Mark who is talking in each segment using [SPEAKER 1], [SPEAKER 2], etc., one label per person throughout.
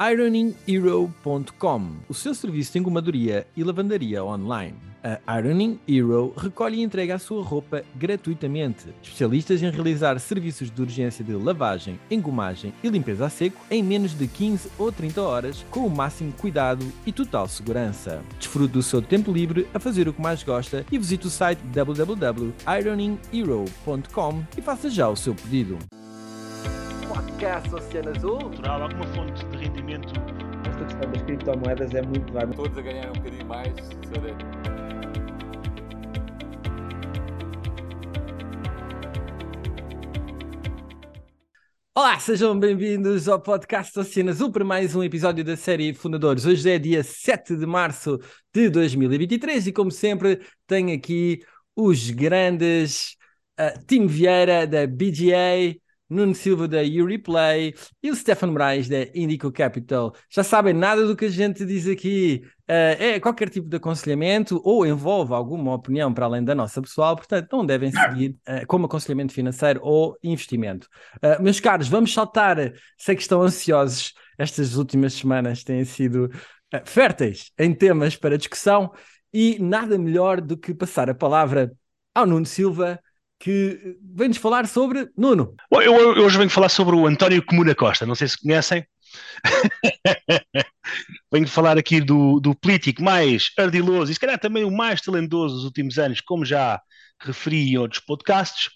[SPEAKER 1] ironinghero.com, o seu serviço de engomadoria e lavandaria online. A Ironing Hero recolhe e entrega a sua roupa gratuitamente. Especialistas em realizar serviços de urgência de lavagem, engomagem e limpeza a seco em menos de 15 ou 30 horas, com o máximo cuidado e total segurança. Desfrute do seu tempo livre a fazer o que mais gosta e visite o site www.ironinghero.com e faça já o seu pedido
[SPEAKER 2] podcast Oceano Azul.
[SPEAKER 3] Natural, alguma fonte de rendimento.
[SPEAKER 4] Esta questão das criptomoedas é muito
[SPEAKER 5] vai. Todos a ganhar um bocadinho mais,
[SPEAKER 1] Olá, sejam bem-vindos ao podcast Oceano Azul para mais um episódio da série Fundadores. Hoje é dia 7 de março de 2023 e, como sempre, tenho aqui os grandes uh, Tim Vieira da BGA, Nuno Silva da Uriplay e o Stefano Moraes da Indico Capital. Já sabem, nada do que a gente diz aqui uh, é qualquer tipo de aconselhamento ou envolve alguma opinião para além da nossa pessoal, portanto não devem seguir uh, como aconselhamento financeiro ou investimento. Uh, meus caros, vamos saltar, sei que estão ansiosos, estas últimas semanas têm sido férteis em temas para discussão e nada melhor do que passar a palavra ao Nuno Silva que vem-nos falar sobre Nuno.
[SPEAKER 3] Bom, eu, eu, hoje venho falar sobre o António Comuna Costa, não sei se conhecem. venho falar aqui do, do político mais ardiloso e se calhar também o mais talentoso dos últimos anos, como já referi em outros podcasts.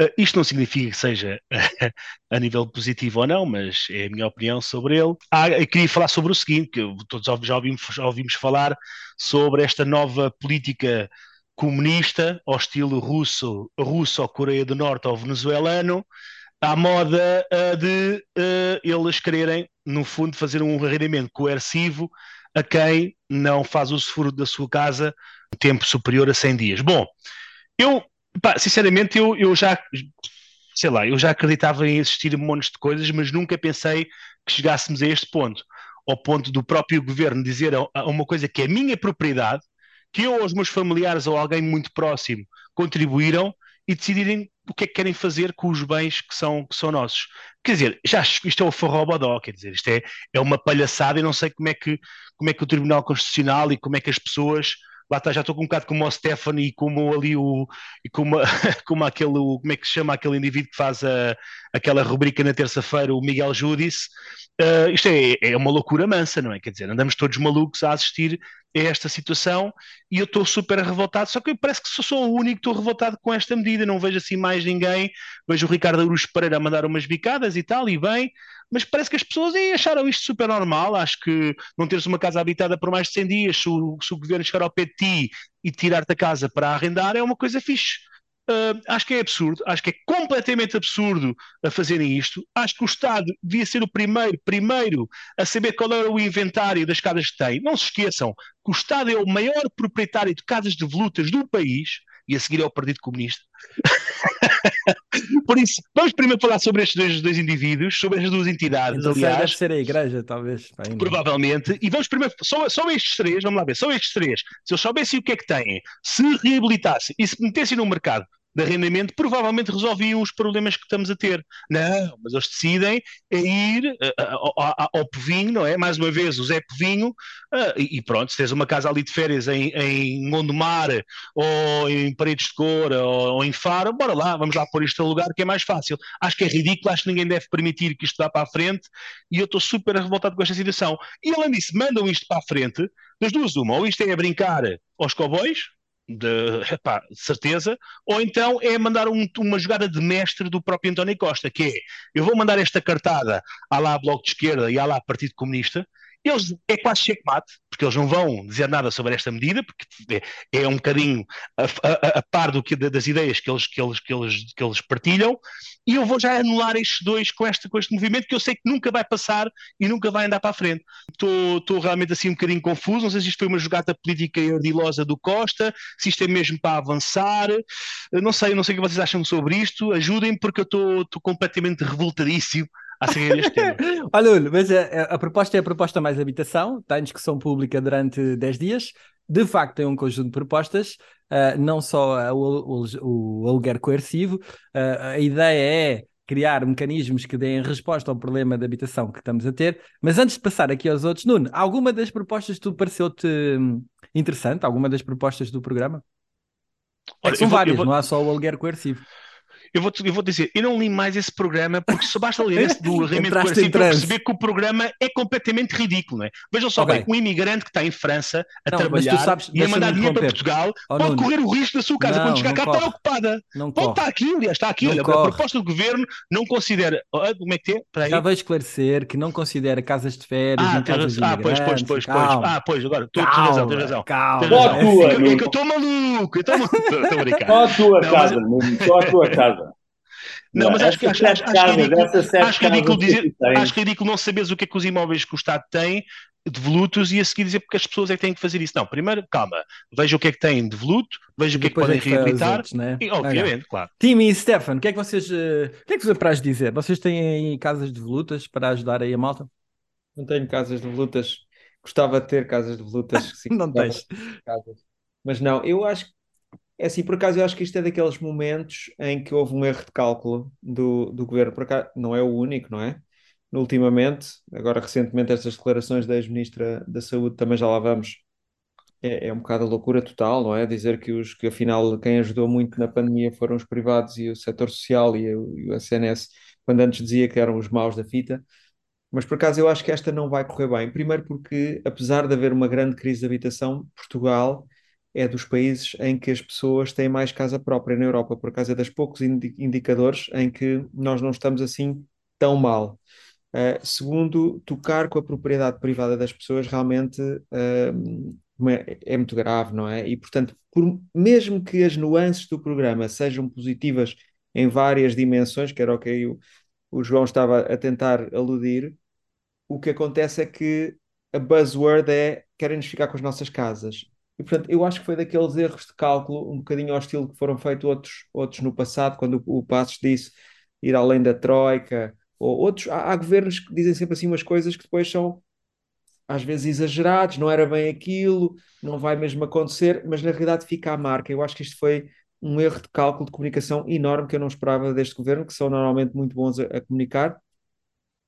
[SPEAKER 3] Uh, isto não significa que seja a nível positivo ou não, mas é a minha opinião sobre ele. Ah, queria falar sobre o seguinte, que todos já ouvimos, já ouvimos falar sobre esta nova política comunista, ao estilo russo, russo ou Coreia do Norte ou venezuelano, à moda uh, de uh, eles quererem, no fundo, fazer um rendimento coercivo a quem não faz o seguro da sua casa um tempo superior a 100 dias. Bom, eu, pá, sinceramente, eu, eu já, sei lá, eu já acreditava em existir um monte de coisas, mas nunca pensei que chegássemos a este ponto, ao ponto do próprio governo dizer a, a uma coisa que é minha propriedade, que eu ou os meus familiares ou alguém muito próximo contribuíram e decidirem o que é que querem fazer com os bens que são, que são nossos. Quer dizer, já isto é o forrobodó, quer dizer, isto é, é uma palhaçada e não sei como é, que, como é que o Tribunal Constitucional e como é que as pessoas lá está, já estou um bocado como o Stephanie e como ali o e como, como aquele, como é que se chama aquele indivíduo que faz a, aquela rubrica na terça-feira, o Miguel Júdice, uh, isto é, é uma loucura mansa, não é? Quer dizer, andamos todos malucos a assistir a esta situação e eu estou super revoltado, só que parece que sou, sou o único que estou revoltado com esta medida, não vejo assim mais ninguém, vejo o Ricardo Aruz Pereira a mandar umas bicadas e tal, e bem, mas parece que as pessoas acharam isto super normal, acho que não teres uma casa habitada por mais de 100 dias, se o, se o governo chegar ao pé de ti e tirar-te a casa para arrendar, é uma coisa fixe. Uh, acho que é absurdo, acho que é completamente absurdo a fazerem isto. Acho que o Estado devia ser o primeiro, primeiro a saber qual era o inventário das casas que tem. Não se esqueçam que o Estado é o maior proprietário de casas de volutas do país e a seguir é o Partido Comunista. Por isso, vamos primeiro falar sobre estes dois, dois indivíduos, sobre estas duas entidades, então, aliás.
[SPEAKER 1] Deve ser a igreja, talvez.
[SPEAKER 3] Provavelmente. E vamos primeiro, só, só estes três, vamos lá ver, só estes três, se eles soubessem o que é que têm, se reabilitassem e se metessem no mercado de arrendamento, provavelmente resolviam os problemas que estamos a ter. Não, mas eles decidem ir ao, Povinho, não é? Mais uma vez, o Zé Povinho, uh, e, pronto, se tens uma casa ali de férias em, em Gondomar, ou em Paredes de ou, ou, em Faro, bora lá, vamos lá pôr isto a lugar que é mais fácil. Acho que é ridículo, acho que ninguém deve permitir que isto vá para a frente, e eu estou super revoltado com esta situação. E além disso, mandam isto para a frente, das duas uma, ou isto é a brincar aos cowboys, de, epá, certeza, ou então é mandar um, uma jogada de mestre do próprio António Costa, que é, eu vou mandar esta cartada à lá Bloco de Esquerda e à lá Partido Comunista, eles é quase checkmate, porque eles não vão dizer nada sobre esta medida, porque é, é um bocadinho a, a, a, par do que, das ideias que eles, que, eles, que, eles, que eles partilham, e eu vou já anular estes dois com este, com este movimento que eu sei que nunca vai passar e nunca vai andar para a frente. Estou realmente assim um bocadinho confuso, não sei se isto foi uma jogada política ardilosa do Costa, se isto é mesmo para avançar, não sei, não sei o que vocês acham sobre isto, ajudem porque eu estou completamente revoltadíssimo a seguir este tema.
[SPEAKER 1] Olha, mas a, a, proposta é a proposta mais habitação, está em discussão pública durante 10 dias. De facto, tem um conjunto de propostas, uh, não só o, o, o, aluguer coercivo. Uh, a ideia é criar mecanismos que deem resposta ao problema de habitação que estamos a ter. Mas antes de passar aqui aos outros, Nuno, alguma das propostas tu pareceu-te hum, interessante? Alguma das propostas do programa? É
[SPEAKER 3] Olha,
[SPEAKER 1] que são
[SPEAKER 3] vou-
[SPEAKER 1] várias,
[SPEAKER 3] vou-
[SPEAKER 1] não há só o aluguer coercivo.
[SPEAKER 3] Eu vou, eu vou dizer, eu não li mais esse programa porque só basta ler esse do
[SPEAKER 1] em
[SPEAKER 3] coercivo para perceber que o programa é completamente ridículo, não é? Vejam só
[SPEAKER 1] Ok.
[SPEAKER 3] bem, um imigrante que está em França a
[SPEAKER 1] Não,
[SPEAKER 3] trabalhar
[SPEAKER 1] sabes-
[SPEAKER 3] e a mandar dinheiro para. Portugal
[SPEAKER 1] Oh,
[SPEAKER 3] pode correr o risco da sua casa
[SPEAKER 1] Não,
[SPEAKER 3] quando chegar cá
[SPEAKER 1] corre.
[SPEAKER 3] estar ocupada.
[SPEAKER 1] Não
[SPEAKER 3] Pode
[SPEAKER 1] corre.
[SPEAKER 3] estar aqui, aliás, está aqui. Olha, a proposta do governo não considera. Ah, Como é que é?
[SPEAKER 1] Já vou esclarecer que não considera casas de férias,
[SPEAKER 3] Ah,
[SPEAKER 1] casas
[SPEAKER 3] ah, pois, pois, pois, pois.
[SPEAKER 1] Calma,
[SPEAKER 3] Ah, pois, agora, tu tens razão, tens razão.
[SPEAKER 1] calma.
[SPEAKER 3] Tens
[SPEAKER 4] Só
[SPEAKER 3] razão.
[SPEAKER 4] a
[SPEAKER 3] É que- é eu estou maluco, eu estou maluco. Estou a brincar.
[SPEAKER 4] Só a tua casa, só a tua casa.
[SPEAKER 3] Não, mas acho acho- acho-
[SPEAKER 4] casas,
[SPEAKER 3] ridículo- Acho ridículo, dizer, acho ridículo não saberes o que é que os imóveis que o Estado tem devolutos e a seguir dizer porque as pessoas é que têm que fazer isso. Não, primeiro, calma, veja o que é que têm devoluto, veja o que é que
[SPEAKER 1] Depois
[SPEAKER 3] podem reabilitar.
[SPEAKER 1] outros, né?
[SPEAKER 3] E, obviamente, claro.
[SPEAKER 1] Timmy e Stefan, o que é que vocês, eh, o que é que vos apraz dizer? Vocês têm aí casas de volutas para ajudar aí a malta?
[SPEAKER 4] Não tenho casas de volutas. Gostava de ter casas de volutas. sim,
[SPEAKER 1] Não tens.
[SPEAKER 4] de casas. Mas não, eu acho que é assim, por acaso eu acho que isto é daqueles momentos em que houve um erro de cálculo do, do governo. Por acaso, não é o único, não é? Ultimamente, agora recentemente, estas declarações da ex-ministra da Saúde também já lá vamos. É, é um bocado a loucura total, não é? Dizer que, os, que afinal quem ajudou muito na pandemia foram os privados e o setor social e o, e o SNS, quando antes dizia que eram os maus da fita. Mas por acaso eu acho que esta não vai correr bem. Primeiro porque, apesar de haver uma grande crise de habitação, Portugal é dos países em que as pessoas têm mais casa própria na Europa. Por é dos poucos indi- indicadores em que nós não estamos assim tão mal. Uh, segundo, tocar com a propriedade privada das pessoas realmente uh, é, muito grave, não é? E, portanto, por- mesmo que as nuances do programa sejam positivas em várias dimensões, que era o que o, o João estava a tentar aludir, o que acontece é que a buzzword é querem-nos ficar com as nossas casas. E, portanto, eu acho que foi daqueles erros de cálculo, um bocadinho ao estilo que foram feitos outros, outros no passado, quando o, o Passos disse ir além da Troika, ou outros. Há, há governos que dizem sempre assim umas coisas que depois são às vezes exagerados, não era bem aquilo, não vai mesmo acontecer, mas na realidade fica a marca. Eu acho que isto foi um erro de cálculo de comunicação enorme que eu não esperava deste governo, que são normalmente muito bons a, a comunicar.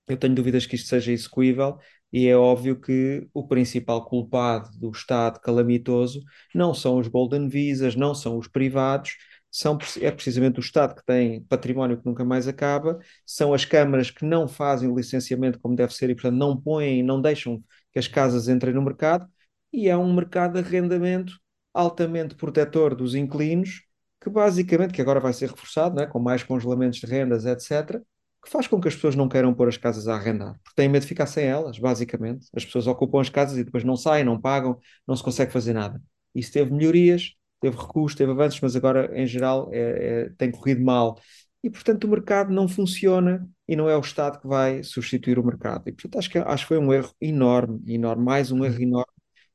[SPEAKER 4] Eu tenho dúvidas que isto seja execuível e é óbvio que o principal culpado do estado calamitoso não são os Golden Visas, não são os privados, são, é precisamente o Estado que tem património que nunca mais acaba, são as câmaras que não fazem o licenciamento como deve ser e, portanto, não põem, não deixam que as casas entrem no mercado, e é um mercado de arrendamento altamente protetor dos inquilinos, que basicamente, que agora vai ser reforçado, né, com mais congelamentos de rendas, etc., que faz com que as pessoas não queiram pôr as casas a arrendar, porque têm medo de ficar sem elas, basicamente. As pessoas ocupam as casas e depois não saem, não pagam, não se consegue fazer nada. Isso teve melhorias, teve recuos, teve avanços, mas agora, em geral, é, é, tem corrido mal. E, portanto, o mercado não funciona e não é o Estado que vai substituir o mercado. E, portanto, acho que, acho que foi um erro enorme, enorme, mais um erro enorme,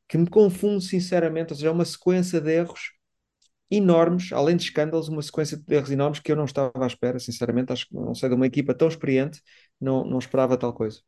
[SPEAKER 4] que me confunde sinceramente, ou seja, é uma sequência de erros enormes, além de escândalos, uma sequência de erros enormes que eu não estava à espera, sinceramente, acho que não sei de uma equipa tão experiente, não, não esperava tal coisa.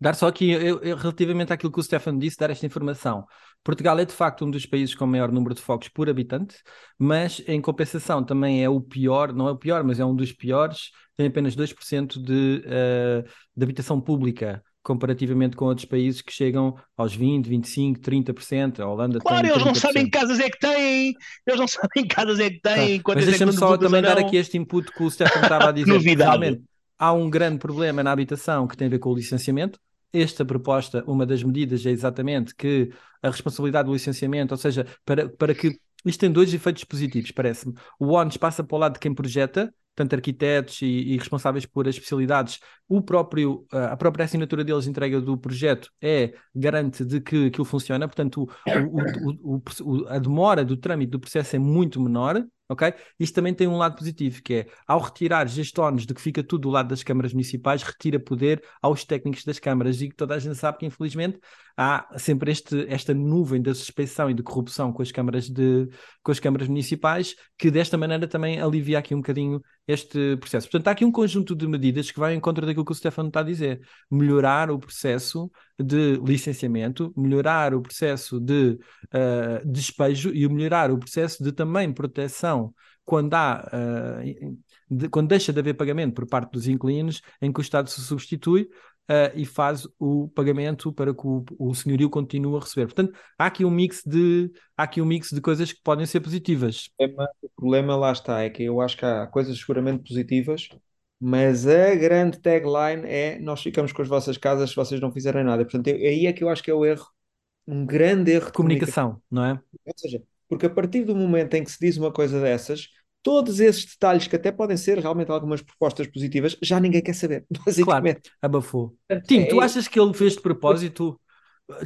[SPEAKER 1] Dar só aqui, eu, eu, relativamente àquilo que o Stefano disse, dar esta informação. Portugal é de facto um dos países com maior número de focos por habitante, mas em compensação também é o pior, não é o pior, mas é um dos piores, tem apenas 2% de, uh, de habitação pública, comparativamente com outros países que chegam aos 20, 25, 30%. A Holanda
[SPEAKER 3] claro, eles
[SPEAKER 1] 30%.
[SPEAKER 3] não sabem que casas é que têm, eles não sabem que casas é que têm.
[SPEAKER 1] Tá. Mas deixa-me só também dar aqui este input que o Stefano estava a dizer. Realmente, há um grande problema na habitação que tem a ver com o licenciamento. Esta proposta, uma das medidas é exatamente que a responsabilidade do licenciamento, ou seja, para, para que isto tem dois efeitos positivos, parece-me. O ONS passa para o lado de quem projeta, tanto arquitetos e, e, responsáveis por as especialidades, o próprio, a própria assinatura deles entrega do projeto é garante de que aquilo funciona, portanto o, o, o, a demora do trâmite do processo é muito menor, ok? Isto também tem um lado positivo, que é, ao retirar gestónios de que fica tudo do lado das câmaras municipais, retira poder aos técnicos das câmaras, e toda a gente sabe que, infelizmente, há sempre este, esta nuvem da suspeição e de corrupção com as câmaras de, com as câmaras municipais, que desta maneira também alivia aqui um bocadinho este processo. Portanto, há aqui um conjunto de medidas que vai em contra daquilo que o Stefano está a dizer. Melhorar o processo de licenciamento, melhorar o processo de uh, despejo e melhorar o processo de também proteção quando há uh, de- quando deixa de haver pagamento por parte dos inquilinos, em que o Estado se substitui uh, e faz o pagamento para que o, o senhorio continue a receber. Portanto, há aqui um mix de, há aqui um mix de coisas que podem ser positivas.
[SPEAKER 4] problema, o problema lá está, é que eu acho que há coisas seguramente positivas, mas a grande tagline é nós ficamos com as vossas casas se vocês não fizerem nada. Portanto, eu- aí é que eu acho que é o erro, um grande erro de
[SPEAKER 1] Comunicação, não é?
[SPEAKER 4] Ou seja, porque a partir do momento em que se diz uma coisa dessas, todos esses detalhes que até podem ser realmente algumas propostas positivas, já ninguém quer saber, basicamente.
[SPEAKER 1] Abafou. Tim, tu
[SPEAKER 4] É-
[SPEAKER 1] achas que ele fez de propósito?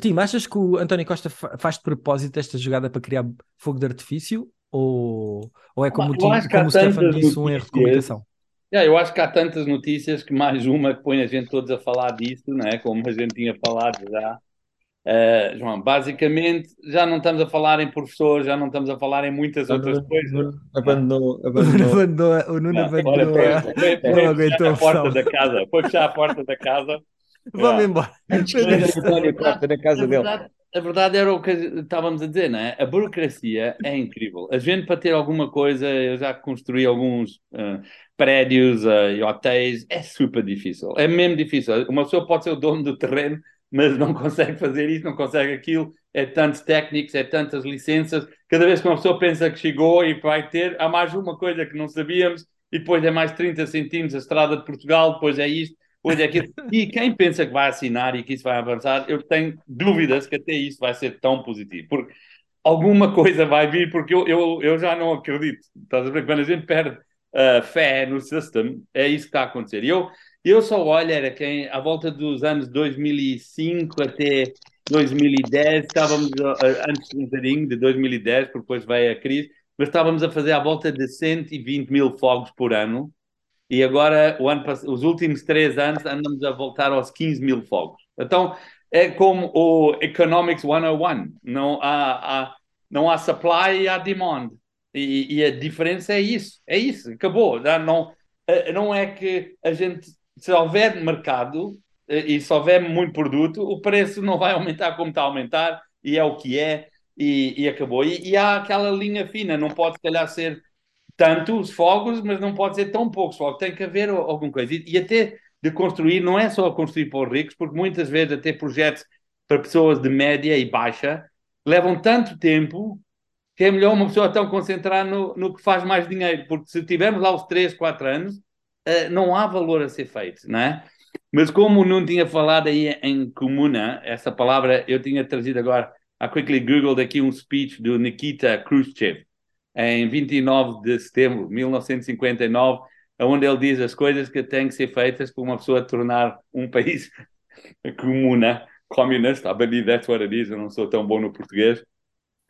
[SPEAKER 1] Tim, achas que o António Costa fa- faz de propósito esta jogada para criar fogo de artifício? Ou, ou é como, Tim- como o Stefan
[SPEAKER 5] tantas
[SPEAKER 1] disse, um erro de comunicação?
[SPEAKER 5] Yeah, eu acho que há tantas notícias que mais uma que põe a gente todos a falar disso, não é? Como a gente tinha falado já. Uh, João, basicamente já não estamos a falar em professores, já não estamos a falar em muitas outras coisas.
[SPEAKER 4] Abandonou,
[SPEAKER 1] O Nuno
[SPEAKER 4] abandonou.
[SPEAKER 1] abandonou, o Nuno
[SPEAKER 5] Não,
[SPEAKER 1] abandonou
[SPEAKER 5] olha, foi, foi, foi fechar
[SPEAKER 1] a
[SPEAKER 5] porta da casa, foi fechar a porta da casa.
[SPEAKER 1] Vamos
[SPEAKER 5] Yeah.
[SPEAKER 1] embora.
[SPEAKER 4] Casa
[SPEAKER 5] A
[SPEAKER 4] dele.
[SPEAKER 5] a verdade era o que estávamos a dizer, não é? A burocracia é incrível. A gente, para ter alguma coisa, eu já construí alguns ah, prédios ah, e hotéis, é super difícil. É mesmo difícil. Uma pessoa pode ser o dono do terreno, mas não consegue fazer isso, não consegue aquilo. É tantos técnicos, é tantas licenças. Cada vez que uma pessoa pensa que chegou e vai ter, há mais uma coisa que não sabíamos, e depois é mais 30 centímetros a estrada de Portugal, depois é isto. Pois é aquilo. E quem pensa que vai assinar e que isso vai avançar, eu tenho dúvidas que até isso vai ser tão positivo. Porque alguma coisa vai vir, porque eu, eu, eu já não acredito. Estás a ver? Quando a gente perde uh, fé no system, é isso que está a acontecer. E eu, eu só olho, era quem, à volta dos anos 2005 até 2010, estávamos, uh, antes um bocadinho de 2010, porque depois veio a crise, mas estávamos a fazer à volta de 120 mil fogos por ano. E agora, o ano, os últimos três anos, andamos a voltar aos 15 mil fogos. Então, é como o Economics 101. Não há, há, não há supply e há demand. E, e a diferença é isso. É isso. Acabou. Não, eh, não é que a gente, se houver mercado eh, e se houver muito produto, o preço não vai aumentar como está a aumentar. E é o que é. E, e acabou. E, e há aquela linha fina. Não pode, se calhar, ser tanto os fogos, mas não pode ser tão poucos fogos. Tem que haver alguma coisa. E, e até de construir, não é só construir para os ricos, porque muitas vezes até projetos para pessoas de média e baixa levam tanto tempo que é melhor uma pessoa então concentrar no, no que faz mais dinheiro, porque se tivermos lá os 3, 4 anos, eh, não há valor a ser feito, não é? Mas como não tinha falado aí em comuna, essa palavra eu tinha trazido agora, a quickly Google daqui um speech do Nikita Khrushchev, em 29 de setembro de 1959, onde ele diz as coisas que têm que ser feitas para uma pessoa tornar um país comuna, communist, I believe that's what it is, eu não sou tão bom no português,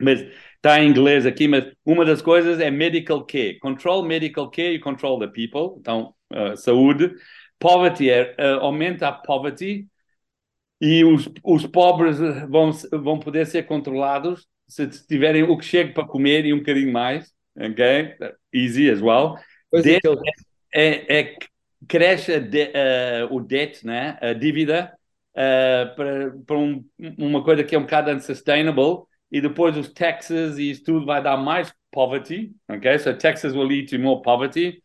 [SPEAKER 5] mas está em inglês aqui, mas uma das coisas é medical care, control medical care e control the people, então uh, saúde, poverty é, uh, aumenta a poverty e os, os pobres vão, vão poder ser controlados se tiverem o que chega para comer e um bocadinho mais, ok? Easy as well. Debt
[SPEAKER 4] aquele-
[SPEAKER 5] é, é que cresce de- eh, o debt, né? a dívida, para, para um- uma coisa que é um bocado unsustainable, e depois os taxes e isso tudo vai dar mais poverty, ok? So taxes will lead to more poverty.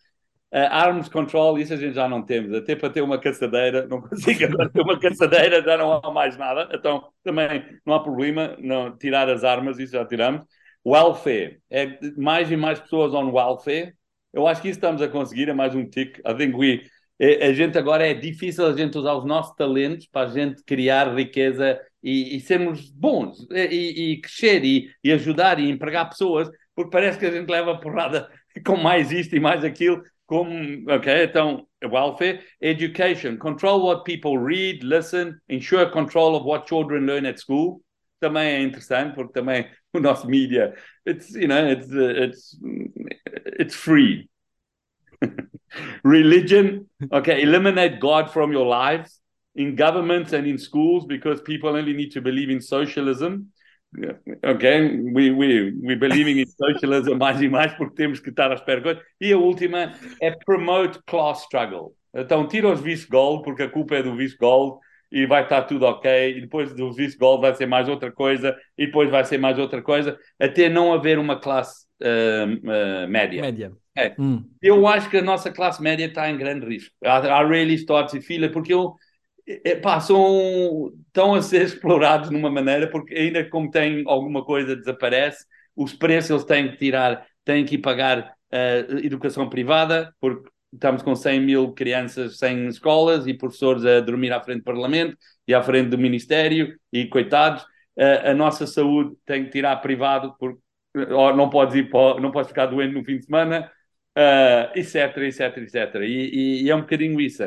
[SPEAKER 5] Uh, arms control, isso a gente já não temos. Até para ter uma caçadeira, não consigo agora ter uma caçadeira, já não há mais nada. Então também não há problema não tirar as armas, isso já tiramos. Welfare, é mais e mais pessoas on welfare. Eu acho que isso estamos a conseguir, é mais um tic. I think we, é- a gente agora é difícil a gente usar os nossos talentos para a gente criar riqueza e, e sermos bons e, e- crescer e, e ajudar e empregar pessoas, porque parece que a gente leva porrada com mais isto e mais aquilo. Como, ok, então, welfare, education, control what people read, listen, ensure control of what children learn at school. Também é interessante, porque também o nosso media, it's, you know, it's, uh, it's, it's free. Religion, okay, eliminate God from your lives in governments and in schools because people only need to believe in socialism. Ok, we, we, we believing in socialism mais e mais porque temos que estar à espera de coisas. E a última é promote class struggle. Então tira os vice-gold porque a culpa é do vice-gold e vai estar tudo ok. E depois do vice-gold vai ser mais outra coisa e depois vai ser mais outra coisa até não haver uma classe ah, ah, média.
[SPEAKER 1] Média.
[SPEAKER 5] É.
[SPEAKER 1] Hum.
[SPEAKER 5] Eu acho que a nossa classe média está em grande risco. Há, há really e fila, porque eu, é, são, estão a ser explorados numa maneira, porque ainda como tem alguma coisa desaparece, os preços eles têm que tirar, têm que pagar uh, educação privada, porque estamos com 100 mil crianças sem escolas e professores a dormir à frente do Parlamento e à frente do Ministério, e coitados, uh, a nossa saúde tem que tirar privado, porque não podes ir para, não podes ficar doente no fim de semana, uh, etc, etc, etc. E, e, e, é um bocadinho isso.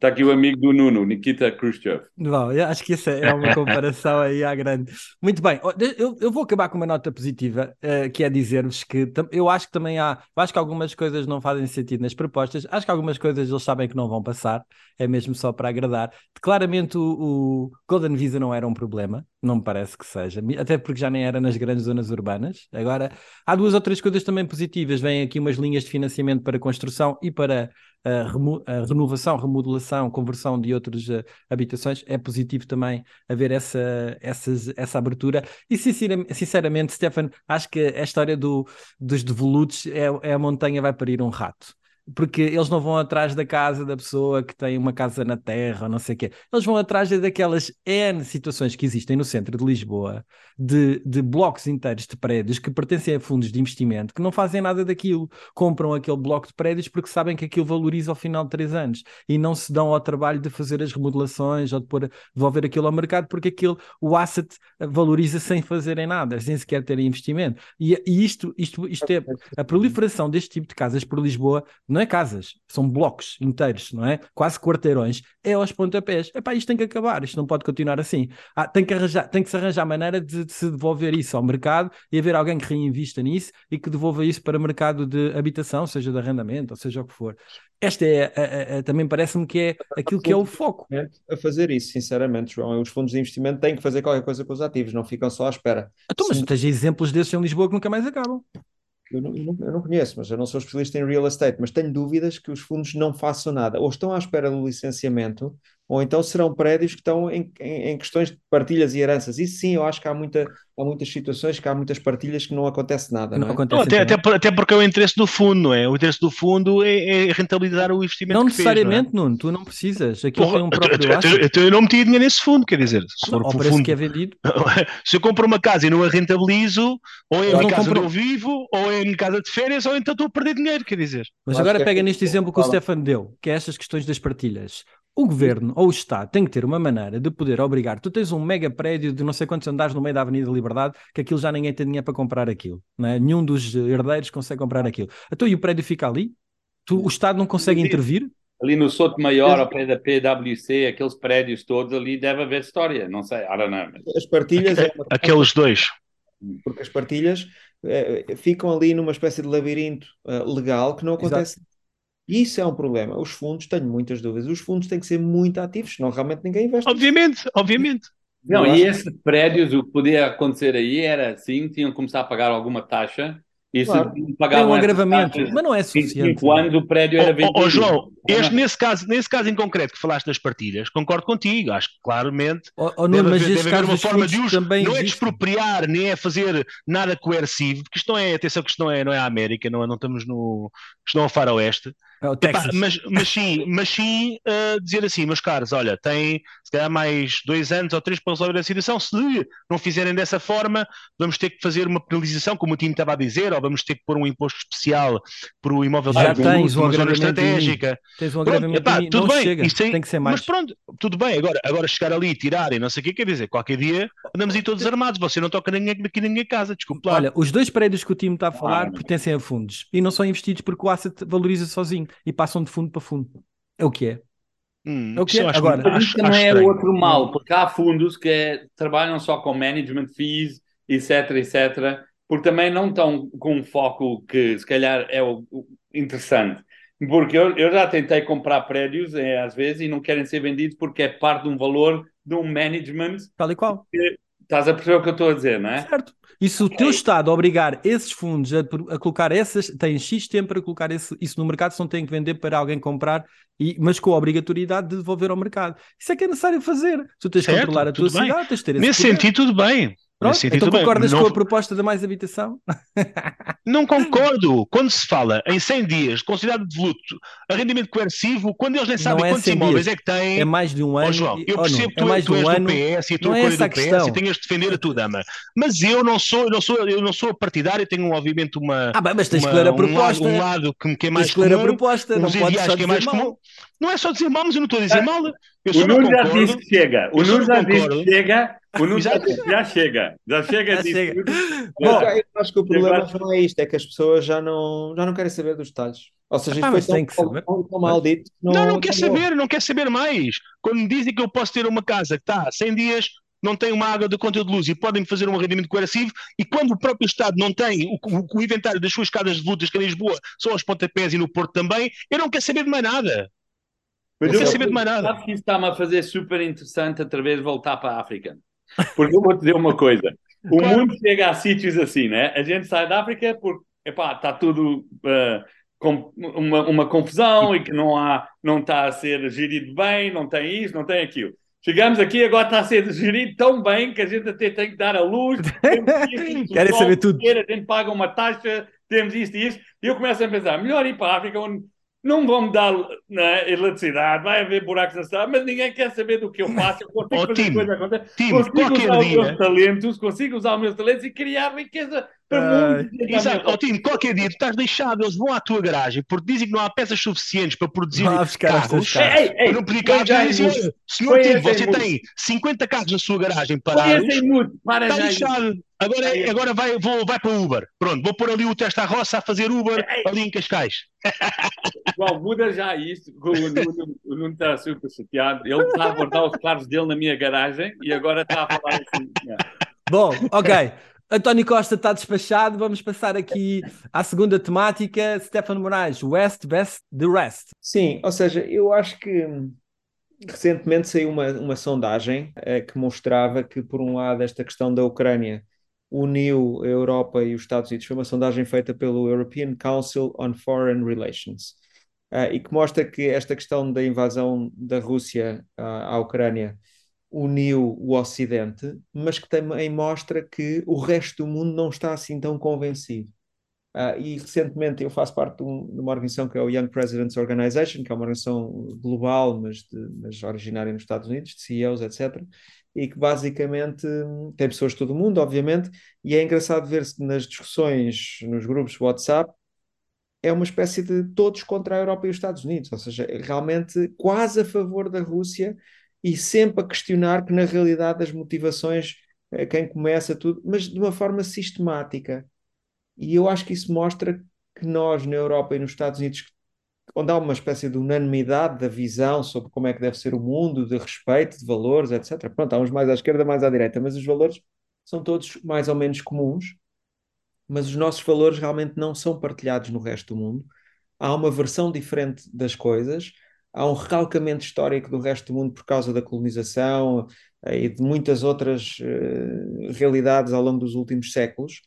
[SPEAKER 5] É. Está aqui o amigo do Nuno, Nikita Khrushchev.
[SPEAKER 1] Bom, acho que isso é uma comparação aí à grande. Muito bem, eu, eu vou acabar com uma nota positiva, uh, que é dizer-vos que eu acho que também há, acho que algumas coisas não fazem sentido nas propostas, acho que algumas coisas eles sabem que não vão passar, é mesmo só para agradar. Claramente o, o Golden Visa não era um problema, não me parece que seja, até porque já nem era nas grandes zonas urbanas. Agora, há duas ou três coisas também positivas, vêm aqui umas linhas de financiamento para construção e para a, remo a renovação, remodelação, conversão de outras uh, habitações, é positivo também haver essa, essas, essa abertura. E sinceramente, sinceramente, Stefan, acho que a história do, dos devolutos é, é a montanha vai parir um rato porque eles não vão atrás da casa da pessoa que tem uma casa na terra ou não sei o quê. Eles vão atrás daquelas N situações que existem no centro de Lisboa, de, de blocos inteiros de prédios que pertencem a fundos de investimento que não fazem nada daquilo. Compram aquele bloco de prédios porque sabem que aquilo valoriza ao final de três anos e não se dão ao trabalho de fazer as remodelações ou de pôr, devolver aquilo ao mercado porque aquilo, o asset valoriza sem fazerem nada, sem sequer terem investimento. E, e isto, isto, isto é a proliferação deste tipo de casas por Lisboa não é casas, são blocos inteiros, não é? Quase quarteirões, é aos pontapés. Epá, isto tem que acabar, isto não pode continuar assim. Ah, tem, que arranjar, tem que se arranjar maneira de, de, se devolver isso ao mercado e haver alguém que reinvista nisso e que devolva isso para o mercado de habitação, seja de arrendamento, ou seja o que for. Esta é, a, a, a, também parece-me que é aquilo que é o foco.
[SPEAKER 4] A fazer isso, sinceramente, João. Os fundos de investimento têm que fazer qualquer coisa com os ativos, não ficam só à espera.
[SPEAKER 1] Então, mas tens exemplos desses em Lisboa que nunca mais acabam.
[SPEAKER 4] Eu não, eu, não, conheço, mas eu não sou especialista em real estate, mas tenho dúvidas que os fundos não façam nada. Ou estão à espera do licenciamento, ou então serão prédios que estão em, em, em, questões de partilhas e heranças. Isso sim, eu acho que há, muita, há muitas situações, que há muitas partilhas que não acontece nada. Não, não é? acontece
[SPEAKER 3] até, até, até, porque é o interesse do fundo, não é? O interesse do fundo é, é rentabilizar o investimento.
[SPEAKER 1] Não necessariamente, fez, não é? Nuno, tu não precisas. Porra, tem um próprio
[SPEAKER 3] eu, eu, eu, não meti dinheiro nesse fundo, quer dizer,
[SPEAKER 1] se for o fundo que é vendido.
[SPEAKER 3] se eu compro uma casa e não a rentabilizo, ou é em casa compro... onde eu vivo, ou é em casa de férias, ou então estou a perder dinheiro, quer dizer.
[SPEAKER 1] Mas agora pega neste exemplo que o Stefan deu, que é estas questões das partilhas. O governo ou o Estado tem que ter uma maneira de poder obrigar. Tu tens um mega prédio de não sei quantos andares no meio da Avenida Liberdade, que aquilo já ninguém tem dinheiro para comprar aquilo. Não é? Nenhum dos herdeiros consegue comprar aquilo. Então e o prédio fica ali? Tu, o Estado não consegue intervir?
[SPEAKER 5] Ali no Soto Maior, ao pé da PwC, aqueles prédios todos ali, deve haver história. Não sei, I don't know.
[SPEAKER 4] As partilhas. É.
[SPEAKER 3] Aqueles dois.
[SPEAKER 4] Porque as partilhas é, ficam ali numa espécie de labirinto uh, legal que não acontece Isso é um problema. Os fundos, tenho muitas dúvidas, os fundos têm que ser muito ativos, senão realmente ninguém investe.
[SPEAKER 3] Obviamente, obviamente.
[SPEAKER 5] Não, e esses prédios, o que podia acontecer aí era assim, tinham que começar a pagar alguma taxa isso claro.
[SPEAKER 1] Tem um agravamento, mas não é suficiente.
[SPEAKER 5] Quando o prédio era vendido.
[SPEAKER 3] Oh, oh, João, este, nesse, caso, nesse caso em concreto que falaste das partilhas, concordo contigo. Acho que claramente
[SPEAKER 1] oh, oh, não, deve, haver, deve haver uma forma de os.
[SPEAKER 3] Não existe. é expropriar, nem é fazer nada coercivo, porque isto não é, atenção, que isto não é, não é a América, não, é, não estamos no. Isto não é o faroeste.
[SPEAKER 1] É Epá,
[SPEAKER 3] mas, mas sim, mas sim uh, dizer assim, meus caros, olha, tem se calhar mais dois anos ou três para resolver a situação. Se não fizerem dessa forma, vamos ter que fazer uma penalização, como o time estava a dizer, ou vamos ter que pôr um imposto especial por o imóvel
[SPEAKER 1] já tens uma zona
[SPEAKER 3] estratégica.
[SPEAKER 1] Tens um epá,
[SPEAKER 3] tudo bem,
[SPEAKER 1] chega, aí, tem que ser mais.
[SPEAKER 3] Mas pronto, tudo bem, agora, agora chegar ali e tirar e não sei o que, quer dizer, qualquer dia andamos aí todos armados, você não toca ninguém aqui na minha casa, desculpe lá.
[SPEAKER 1] Olha, os dois prédios que o time está a falar ah, pertencem a fundos e não são investidos porque o asset valoriza sozinho e passam de fundo para fundo. É o que é.
[SPEAKER 3] Hum,
[SPEAKER 1] é o que é. Agora,
[SPEAKER 5] acho, também é outro mal, porque há fundos que é, trabalham só com management fees, etc, etc, porque também não estão com um foco que se calhar é o, o interessante. Porque eu, eu, já tentei comprar prédios, é, às vezes, e não querem ser vendidos porque é parte de um valor de um management.
[SPEAKER 1] Tal e qual.
[SPEAKER 5] Estás a perceber o que eu estou a dizer, não é?
[SPEAKER 1] Certo. E se o teu Estado obrigar esses fundos a, a, colocar essas, tem X tempo para colocar esse, isso no mercado, se não tem que vender para alguém comprar, e, mas com a obrigatoriedade de devolver ao mercado. Isso é que é necessário fazer. Se tu tens que controlar a tua cidade, tens de ter esse
[SPEAKER 3] Nesse poder. sentido, tudo bem.
[SPEAKER 1] Pronto, então
[SPEAKER 3] também.
[SPEAKER 1] concordas
[SPEAKER 3] Não-
[SPEAKER 1] com a proposta da mais habitação?
[SPEAKER 3] Não concordo. Quando se fala em 100 dias, considerado de luto, arrendamento coercivo, quando eles nem sabem
[SPEAKER 1] é
[SPEAKER 3] quantos
[SPEAKER 1] 100
[SPEAKER 3] imóveis
[SPEAKER 1] dias.
[SPEAKER 3] é que têm.
[SPEAKER 1] É mais de um ano.
[SPEAKER 3] João,
[SPEAKER 1] e-
[SPEAKER 3] eu
[SPEAKER 1] oh,
[SPEAKER 3] percebo que tu,
[SPEAKER 1] é mais
[SPEAKER 3] tu és
[SPEAKER 1] um
[SPEAKER 3] do
[SPEAKER 1] ano.
[SPEAKER 3] PS e a tua
[SPEAKER 1] é
[SPEAKER 3] é do PS e tenhas de defender a tua dama. Mas eu não sou, eu não sou, eu não sou partidário, tenho obviamente uma,
[SPEAKER 1] Ah, bem, mas tens
[SPEAKER 3] uma-
[SPEAKER 1] a
[SPEAKER 3] um, lado,
[SPEAKER 1] proposta.
[SPEAKER 3] um lado que, é mais
[SPEAKER 1] Tens ler a
[SPEAKER 3] comum,
[SPEAKER 1] proposta, não podes só
[SPEAKER 3] que é mais
[SPEAKER 1] mal.
[SPEAKER 3] comum. Não é só dizer mal, mas eu não estou a dizer mal. Eu
[SPEAKER 5] O Nuno já
[SPEAKER 3] concordo.
[SPEAKER 5] disse que chega. O Nuno já disse que chega. Já já chega. Já chega
[SPEAKER 1] Já
[SPEAKER 5] disso
[SPEAKER 1] chega. Bom,
[SPEAKER 4] eu acho que o problema
[SPEAKER 5] agora-
[SPEAKER 4] não é isto, é que as pessoas já não, já não querem saber dos detalhes. Ou seja,
[SPEAKER 1] Epá,
[SPEAKER 4] isto foi
[SPEAKER 1] tem
[SPEAKER 4] tão,
[SPEAKER 1] que saber.
[SPEAKER 4] tão, tão mal dito. que
[SPEAKER 3] Não, não quer saber, não quer saber mais. Quando me dizem que eu posso ter uma casa que está há 100 dias, não tem uma água de conta de luz e podem fazer um arrendamento coercivo, e quando o próprio Estado não tem o, o- o inventário das suas casas de lutas que em Lisboa são aos pontapés e no Porto também, eu não quero saber de mais nada.
[SPEAKER 5] Mas
[SPEAKER 3] Não
[SPEAKER 5] eu
[SPEAKER 3] quero saber de mais nada.
[SPEAKER 5] Sabe que isso está-me a fazer super interessante outra vez voltar para a África. Porque eu vou te dizer uma coisa. O
[SPEAKER 3] Claro.
[SPEAKER 5] mundo chega a sítios assim, né? A gente sai da África porque, epá, está tudo ah, com uma, uma confusão e que não há, não está a ser gerido bem, não tem isto, não tem aquilo. Chegamos aqui, agora está a ser gerido tão bem que a gente até tem que dar a luz.
[SPEAKER 1] Querem saber tudo.
[SPEAKER 5] A gente paga uma taxa, temos isto e isto. E eu começo a pensar, melhor ir para a África onde não vão dar né, eletricidade, vai haver buracos na cidade, mas ninguém quer saber do que eu faço. Eu consigo
[SPEAKER 3] Ó,
[SPEAKER 5] fazer
[SPEAKER 3] Tim,
[SPEAKER 5] coisa acontecer.
[SPEAKER 3] Tim,
[SPEAKER 5] Consigo usar os
[SPEAKER 3] dia-
[SPEAKER 5] meus talentos, consigo usar os meus talentos e criar riqueza para mundo.
[SPEAKER 3] Exato, ó Tino, qualquer dia tu estás deixado, eles vão à tua garagem porque dizem que não há peças suficientes para produzir carros.
[SPEAKER 1] carros.
[SPEAKER 5] Ei, ei,
[SPEAKER 3] não pedir carros,
[SPEAKER 5] já
[SPEAKER 3] dizem
[SPEAKER 5] em
[SPEAKER 3] assim,
[SPEAKER 5] mute.
[SPEAKER 3] "Olha, senhor Tino, você tem 50 carros na sua garagem parados,
[SPEAKER 5] para
[SPEAKER 3] está lixado. Agora, é- agora vai, vou, vai para o Uber. Pronto, vou pôr ali o testa à roça a fazer Uber
[SPEAKER 5] Ei.
[SPEAKER 3] ali em Cascais.
[SPEAKER 5] João, muda já isto. O Nuno, o Nuno está super chateado. Ele está a guardar os carros dele na minha garagem e agora está a falar assim.
[SPEAKER 1] Bom, ok. António Costa está despachado. Vamos passar aqui à segunda temática. Stefano Moraes, West, Best, The Rest.
[SPEAKER 4] Sim, ou seja, eu acho que recentemente saiu uma, uma sondagem eh, que mostrava que, por um lado, esta questão da Ucrânia uniu a Europa e os Estados Unidos. Foi uma sondagem feita pelo European Council on Foreign Relations eh, e que mostra que esta questão da invasão da Rússia ah, à Ucrânia uniu o Ocidente, mas que também mostra que o resto do mundo não está assim tão convencido. Ah, e recentemente eu faço parte de, um- de uma organização que é o Young Presidents Organization, que é uma organização global, mas, de- mas originária nos Estados Unidos, de CEOs, etc. E que basicamente hum, tem pessoas de todo o mundo, obviamente, e é engraçado ver-se nas discussões, nos grupos WhatsApp, é uma espécie de todos contra a Europa e os Estados Unidos, ou seja, é realmente quase a favor da Rússia e sempre a questionar que na realidade as motivações, eh, quem começa tudo, mas de uma forma sistemática. E eu acho que isso mostra que nós, na Europa e nos Estados Unidos, onde há uma espécie de unanimidade da visão sobre como é que deve ser o mundo, de respeito, de valores, etc. Pronto, há uns mais à esquerda, mais à direita, mas os valores são todos mais ou menos comuns, mas os nossos valores realmente não são partilhados no resto do mundo. Há uma versão diferente das coisas, há um recalcamento histórico do resto do mundo por causa da colonização eh, e de muitas outras eh, realidades ao longo dos últimos séculos.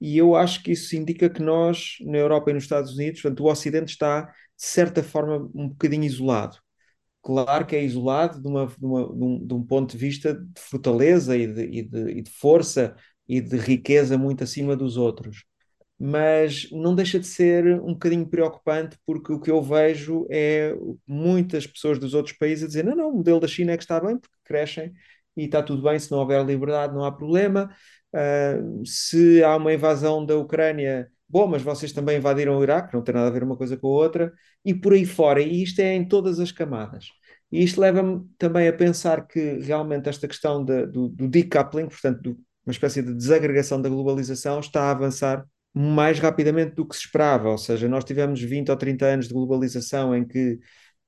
[SPEAKER 4] E eu acho que isso indica que nós, na Europa e nos Estados Unidos, portanto, o Ocidente está, de certa forma, um bocadinho isolado. Claro que é isolado de, uma, de, uma- de um, de um ponto de vista de fortaleza e de, e e de força e de riqueza muito acima dos outros. Mas não deixa de ser um bocadinho preocupante, porque o que eu vejo é muitas pessoas dos outros países a dizer: não, não, o modelo da China é que está bem, porque crescem e está tudo bem, se não houver liberdade, não há problema. Ah, se há uma invasão da Ucrânia, bom, mas vocês também invadiram o Iraque, não tem nada a ver uma coisa com a outra, e por aí fora. E isto é em todas as camadas. E isto leva-me também a pensar que realmente esta questão da- do, do decoupling, portanto, do- uma espécie de desagregação da globalização, está a avançar mais rapidamente do que se esperava. Ou seja, nós tivemos 20 ou 30 anos de globalização em que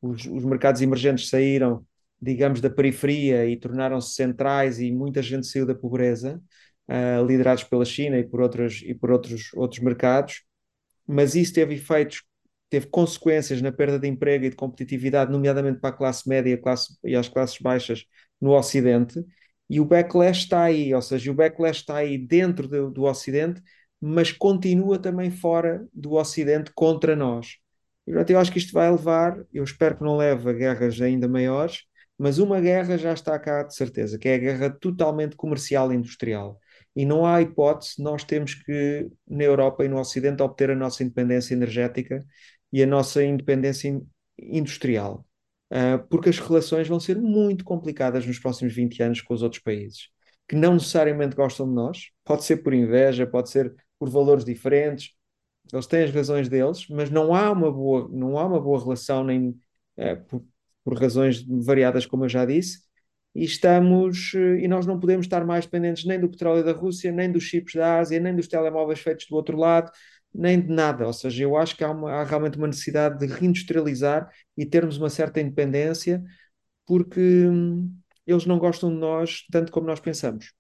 [SPEAKER 4] os, os mercados emergentes saíram, digamos, da periferia e tornaram-se centrais e muita gente saiu da pobreza uh, liderados pela China e por outros, e por outros, outros mercados, mas isso teve efeitos, teve consequências na perda de emprego e de competitividade, nomeadamente para a classe média e, classe, e as classes baixas no Ocidente, e o backlash está aí, ou seja, o backlash está aí dentro do, do Ocidente, mas continua também fora do Ocidente contra nós. E, eu acho que isto vai levar, eu espero que não leve a guerras ainda maiores, mas uma guerra já está cá de certeza, que é a guerra totalmente comercial e industrial. E não há hipótese, nós temos que, na Europa e no Ocidente, obter a nossa independência energética e a nossa independência in- industrial. Uh, porque as relações vão ser muito complicadas nos próximos 20 anos com os outros países, que não necessariamente gostam de nós, pode ser por inveja, pode ser por valores diferentes, eles têm as razões deles, mas não há uma boa, não há uma boa relação, nem uh, por, por razões variadas, como eu já disse, e estamos, uh, e nós não podemos estar mais dependentes nem do petróleo da Rússia, nem dos chips da Ásia, nem dos telemóveis feitos do outro lado, nem de nada. Ou seja, eu acho que há, uma, há realmente uma necessidade de reindustrializar e termos uma certa independência, porque hum, eles não gostam de nós tanto como nós pensamos.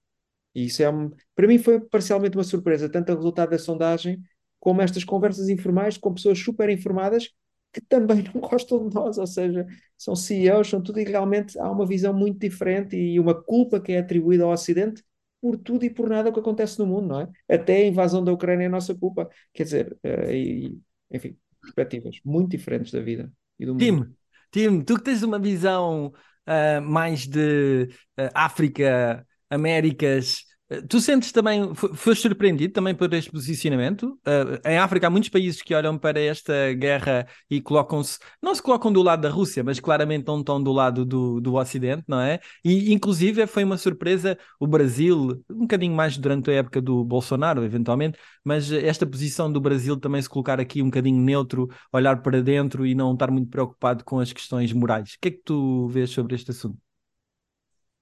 [SPEAKER 4] E isso é, para mim, foi parcialmente uma surpresa, tanto o resultado da sondagem como estas conversas informais com pessoas super informadas que também não gostam de nós, ou seja, são CEOs, são tudo e realmente há uma visão muito diferente e uma culpa que é atribuída ao Ocidente por tudo e por nada o que acontece no mundo, não é? Até a invasão da Ucrânia é nossa culpa. Quer dizer, uh, e, enfim, perspectivas muito diferentes da vida e do mundo.
[SPEAKER 1] Tim, Tim, tu que tens uma visão uh, mais de uh, África, Américas, Tu sentes também, foste surpreendido também por este posicionamento? Uh, em África há muitos países que olham para esta guerra e colocam-se, não se colocam do lado da Rússia, mas claramente não estão do lado do, do Ocidente, não é? E inclusive foi uma surpresa o Brasil, um bocadinho mais durante a época do Bolsonaro, eventualmente, mas esta posição do Brasil também se colocar aqui um bocadinho neutro, olhar para dentro e não estar muito preocupado com as questões morais. O que é que tu vês sobre este assunto?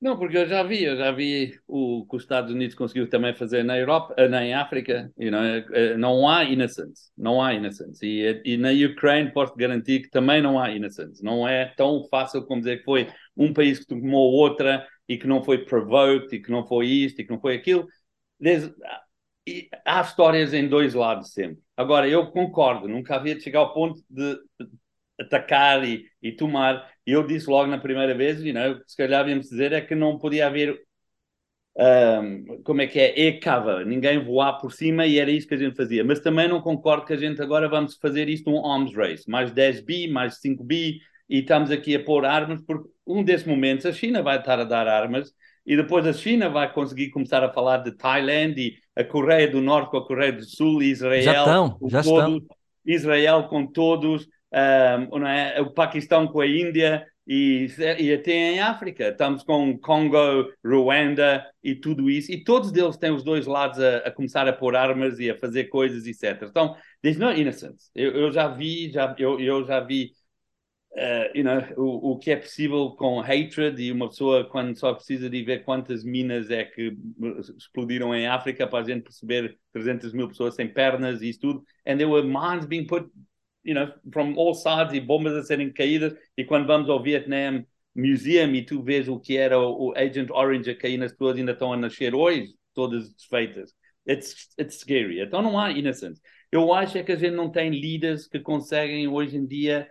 [SPEAKER 5] Não, porque eu já vi, eu já vi o que os Estados Unidos conseguiu também fazer na Europa, eh, na África, you know, eh, não há innocence, não há innocence. E, eh, e na Ucrânia posso garantir que também não há innocence. Não é tão fácil como dizer que foi um país que tomou outra e que não foi provoked e que não foi isto e que não foi aquilo. Há histórias em dois lados sempre. Agora, eu concordo, nunca havia de chegar ao ponto de atacar e, e tomar. E eu disse logo na primeira vez, you know, se calhar devíamos dizer é que não podia haver um, como é que é, e-cover, ninguém voar por cima e era isso que a gente fazia. Mas também não concordo que a gente agora vamos fazer isto um arms race, mais 10B, mais 5B, e estamos aqui a pôr armas, porque um desses momentos a China vai estar a dar armas e depois a China vai conseguir começar a falar de Tailândia e a Coreia do Norte com a Coreia do Sul, Israel,
[SPEAKER 1] já estão, já
[SPEAKER 5] todos,
[SPEAKER 1] estão.
[SPEAKER 5] Israel com todos, um, é? o Paquistão com a Índia e, e até em África. Estamos com Congo, Ruanda e tudo isso. E todos eles têm os dois lados a, a começar a pôr armas e a fazer coisas, etc. Então, there's no innocence. Eu, eu já vi, já, eu, eu já vi uh, you know, o, o que é possível com hatred e uma pessoa quando só precisa de ver quantas minas é que explodiram em África para a gente perceber 300 mil pessoas sem pernas e isso tudo. And there were mines being put you know, from all sides e bombas a serem caídas. E quando vamos ao Vietnam Museum e tu vês o que era o, o Agent Orange a cair nas pessoas ainda estão a nascer hoje, todas desfeitas. It's, it's scary. Então não há innocence. Eu acho é que a gente não tem líderes que conseguem hoje em dia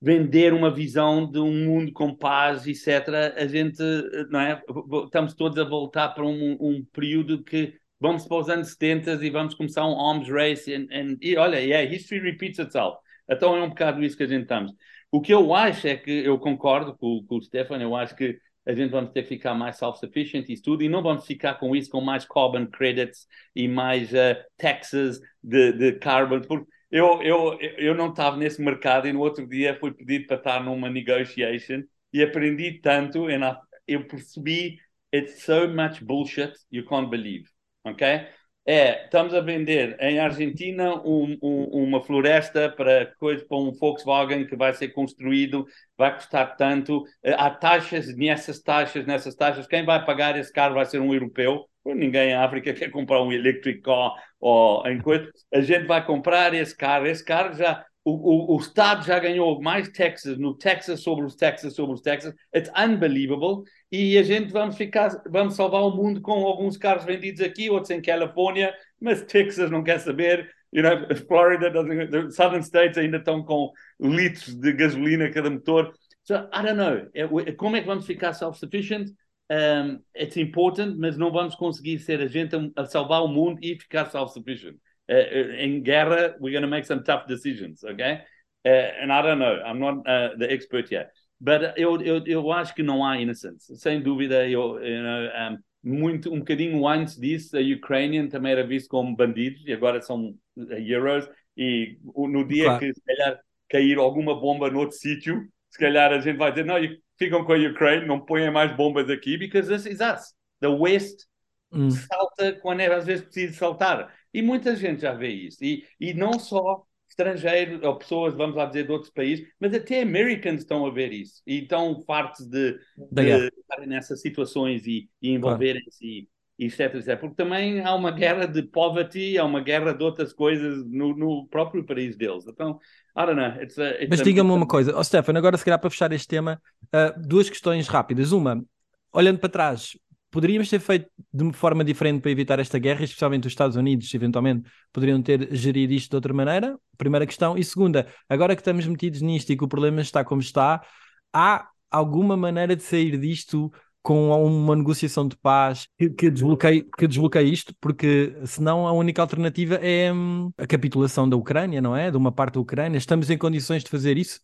[SPEAKER 5] vender uma visão de um mundo com paz, etc. A gente, não é? Estamos todos a voltar para um, um período que vamos para os anos 70 e vamos começar um arms race and, and, e olha, yeah, history repeats itself. Então é um bocado isso que a gente estamos. O que eu acho é que eu concordo com, com o Stefan, eu acho que a gente vamos ter que ficar mais self-sufficient e tudo, e não vamos ficar com isso, com mais carbon credits e mais uh, taxes de, de carbon, porque eu, eu, eu não estava nesse mercado e no outro dia fui pedido para estar numa negotiation e aprendi tanto, e eu percebi it's so much bullshit you can't believe ok? É, estamos a vender em Argentina um, um, uma floresta para, coisa, para um Volkswagen que vai ser construído, vai custar tanto. Eh, há taxas, nessas taxas, nessas taxas, quem vai pagar esse carro vai ser um europeu. Ninguém em África quer comprar um electric car ou em coisa. A gente vai comprar esse carro. Esse carro já, o, o, o, Estado já ganhou mais Texas, no Texas sobre os Texas sobre os Texas. It's unbelievable. E a gente vamos ficar, vamos salvar o mundo com alguns carros vendidos aqui, outros em Califórnia, mas Texas não quer saber. You know, Florida, the Southern States ainda estão com litros de gasolina cada motor. So, I don't know. É, como é que vamos ficar self-sufficient? Um, it's important, mas não vamos conseguir ser a gente a, salvar o mundo e ficar self-sufficient. Uh, em guerra, we're going to make some tough decisions, okay? Uh, and I don't know, I'm not uh, the expert yet. But eu, eu, eu acho que não há innocence, sem dúvida. Eu, you know, um, muito, um bocadinho antes disso, a Ukrainian também era visto como bandidos e agora são heroes. E no dia
[SPEAKER 1] Claro.
[SPEAKER 5] que se calhar cair alguma bomba noutro sítio, se calhar a gente vai dizer: não, ficam com a Ukraine, não ponham mais bombas aqui, because this is us. The West
[SPEAKER 1] Hum.
[SPEAKER 5] salta quando é, às vezes preciso saltar. E muita gente já vê isso. E, e não só estrangeiros ou pessoas, vamos lá dizer, de outros países, mas até americanos estão a ver isso. E estão fartos de, de estarem nessas situações e, e envolverem-se, e etc, etc. Porque também há uma guerra de poverty, há uma guerra de outras coisas no, no próprio país deles. Então, I don't know. It's a, it's
[SPEAKER 1] Mas diga-me uma coisa, oh, Stefano, agora se calhar para fechar este tema, ah, duas questões rápidas. Uma, olhando para trás, poderíamos ter feito de uma forma diferente para evitar esta guerra, especialmente os Estados Unidos, eventualmente poderiam ter gerido isto de outra maneira? Primeira questão. E segunda, agora que estamos metidos nisto e que o problema está como está, há alguma maneira de sair disto com uma negociação de paz que, que, desbloqueie, que desbloqueie isto? Porque senão a única alternativa é hum, a capitulação da Ucrânia, não é? De uma parte da Ucrânia. Estamos em condições de fazer isso?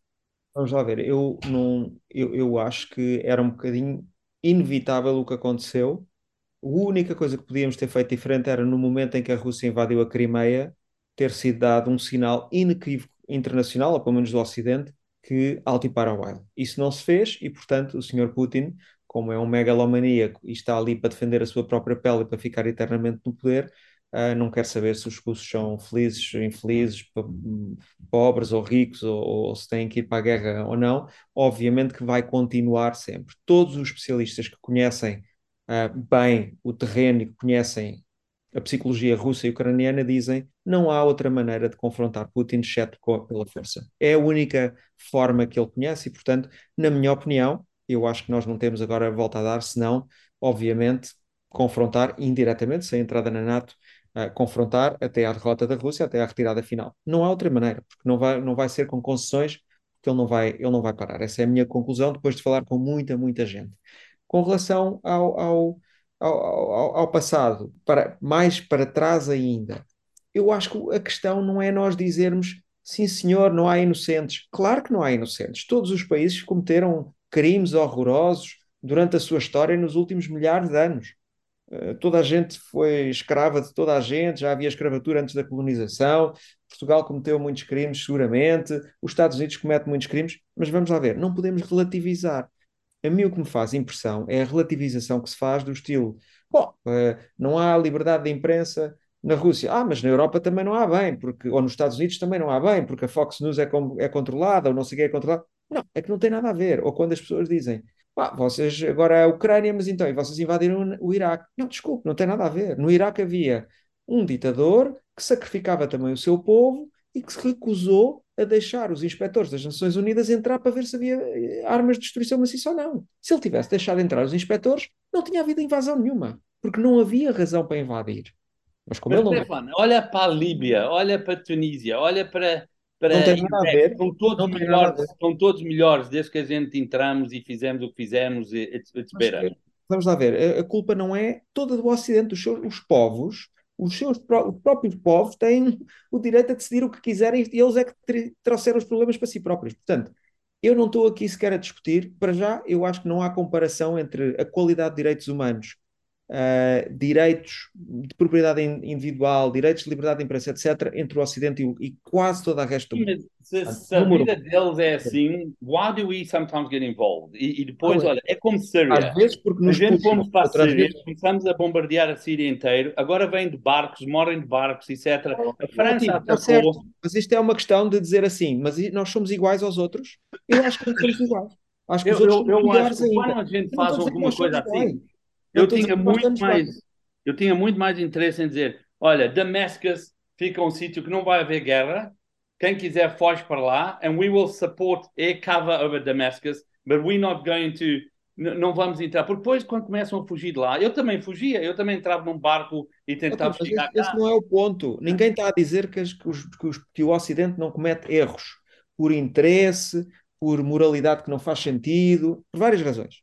[SPEAKER 4] Vamos lá ver, eu, não, eu, eu acho que era um bocadinho inevitável o que aconteceu. A única coisa que podíamos ter feito diferente era no momento em que a Rússia invadiu a Crimeia, ter sido dado um sinal inequívoco internacional, ou pelo menos do Ocidente, que alto e para o baile. Isso não se fez e, portanto, o Sr. Putin, como é um megalomaníaco e está ali para defender a sua própria pele e para ficar eternamente no poder, ah, não quer saber se os russos são felizes, infelizes, po- pobres ou ricos, ou, ou se têm que ir para a guerra ou não. Obviamente que vai continuar sempre. Todos os especialistas que conhecem ah, bem o terreno e que conhecem a psicologia russa e ucraniana dizem não há outra maneira de confrontar Putin exceto pela força. É a única forma que ele conhece e, portanto, na minha opinião, eu acho que nós não temos agora volta a dar, senão, obviamente, confrontar indiretamente, sem entrada na NATO, ah, confrontar até à derrota da Rússia, até à retirada final. Não há outra maneira, porque não vai, não vai ser com concessões, porque ele não vai, ele não vai parar. Essa é a minha conclusão depois de falar com muita, muita gente. Com relação ao, ao, ao, ao, ao passado, para, mais para trás ainda, eu acho que a questão não é nós dizermos sim, senhor, não há inocentes. Claro que não há inocentes. Todos os países cometeram crimes horrorosos durante a sua história nos últimos milhares de anos. Uh, toda a gente foi escrava de toda a gente, já havia escravatura antes da colonização. Portugal cometeu muitos crimes, seguramente. Os Estados Unidos cometem muitos crimes, mas vamos lá ver, não podemos relativizar. A mim o que me faz impressão é a relativização que se faz do estilo: bom, uh, não há liberdade de imprensa na Rússia. Ah, mas na Europa também não há bem, porque, ou nos Estados Unidos também não há bem, porque a Fox News é, com, é controlada, ou não sei o que é controlada. Não, é que não tem nada a ver. Ou quando as pessoas dizem, vocês agora é a Ucrânia, mas então, e vocês invadiram o Iraque. Não, desculpe, não tem nada a ver. No Iraque havia um ditador que sacrificava também o seu povo e que se recusou a deixar os inspectores das Nações Unidas entrar para ver se havia eh, armas de destruição maciça ou não. Se ele tivesse deixado entrar os inspectores, não tinha havido invasão nenhuma, porque não havia razão para invadir. Mas como
[SPEAKER 5] Mas,
[SPEAKER 4] ele não
[SPEAKER 5] Stefano, olha para a Líbia, olha para a Tunísia, olha para. Para
[SPEAKER 4] Não tem nada a ver.
[SPEAKER 5] São todos,
[SPEAKER 4] Não
[SPEAKER 5] melhores, são todos melhores desde que a gente entramos e fizemos o que fizemos. It's, it's
[SPEAKER 4] Mas,
[SPEAKER 5] better.
[SPEAKER 4] Vamos lá ver, a, a culpa não é toda do Ocidente, os, seus, os povos, os seus os próprios povos têm o direito a decidir o que quiserem e eles é que tri- trouxeram os problemas para si próprios. Portanto, eu não estou aqui sequer a discutir, para já, eu acho que não há comparação entre a qualidade de direitos humanos, ah, direitos de propriedade in- individual, direitos de liberdade de imprensa, etc., entre o Ocidente e, o- e quase toda a resto do mundo.
[SPEAKER 5] Se, se a vida deles é assim, why do we sometimes get involved? E, e depois, olha, é como Síria.
[SPEAKER 4] Às vezes porque
[SPEAKER 5] A
[SPEAKER 4] nos
[SPEAKER 5] gente
[SPEAKER 4] puxam,
[SPEAKER 5] fomos para a Síria,
[SPEAKER 4] vezes
[SPEAKER 5] começamos a bombardear a Síria inteira, agora vêm de barcos, morrem de barcos, etc. A França
[SPEAKER 4] está
[SPEAKER 5] atacou.
[SPEAKER 4] certo. Mas isto é uma questão de dizer assim, mas nós somos iguais aos outros? Eu acho que não somos iguais. Acho que
[SPEAKER 5] Eu,
[SPEAKER 4] os outros
[SPEAKER 5] eu, eu acho que quando a gente faz
[SPEAKER 4] a
[SPEAKER 5] alguma coisa assim, eu
[SPEAKER 4] a
[SPEAKER 5] tinha muito mais, eu tinha muito mais interesse em dizer, olha, Damascus fica um sítio que não vai haver guerra, quem quiser foge para lá, and we will support air cover over Damascus, but we're not going to, não vamos entrar, porque depois quando começam a fugir de lá, eu também fugia, eu também entrava num barco e
[SPEAKER 4] Ok,
[SPEAKER 5] tentava
[SPEAKER 4] mas
[SPEAKER 5] chegar
[SPEAKER 4] esse, esse não é o ponto. Ninguém está a dizer que, as- que os- que os- que o Ocidente não comete erros por interesse, por moralidade que não faz sentido, por várias razões.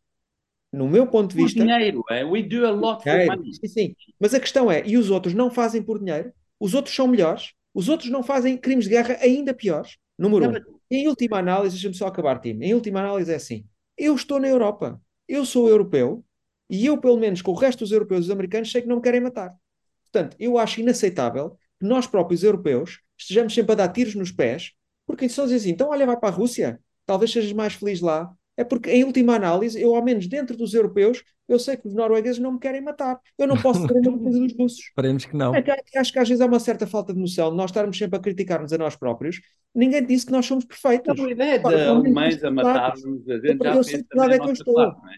[SPEAKER 4] No meu ponto de
[SPEAKER 5] Por
[SPEAKER 4] vista,
[SPEAKER 5] dinheiro, eh? we do a lot for money.
[SPEAKER 4] sim, sim. Mas a questão é, e os outros não fazem por dinheiro? Os outros são melhores? Os outros não fazem crimes de guerra ainda piores? Número um.
[SPEAKER 5] Yeah,
[SPEAKER 4] Em última análise, deixa-me só acabar, time. Em última análise é assim: eu estou na Europa, eu sou europeu, E eu, pelo menos, com o resto dos europeus e dos americanos, sei que não me querem matar. Portanto, eu acho inaceitável que nós próprios europeus estejamos sempre a dar tiros nos pés, porque só dizem assim, então olha, vai para a Rússia, talvez sejas mais feliz lá. É porque, em última análise, eu, ao menos dentro dos europeus, eu sei que os noruegueses não me querem matar. Eu não posso ter a mesma coisa dos russos.
[SPEAKER 1] Esperemos que não.
[SPEAKER 4] É que, acho que às vezes há uma certa falta de noção de nós estarmos sempre a criticar-nos a nós próprios. Ninguém disse que nós somos perfeitos.
[SPEAKER 5] A ideia de alemães a matar-nos, a gente já
[SPEAKER 4] Eu sei que lado é que eu estou.
[SPEAKER 5] parte, não é?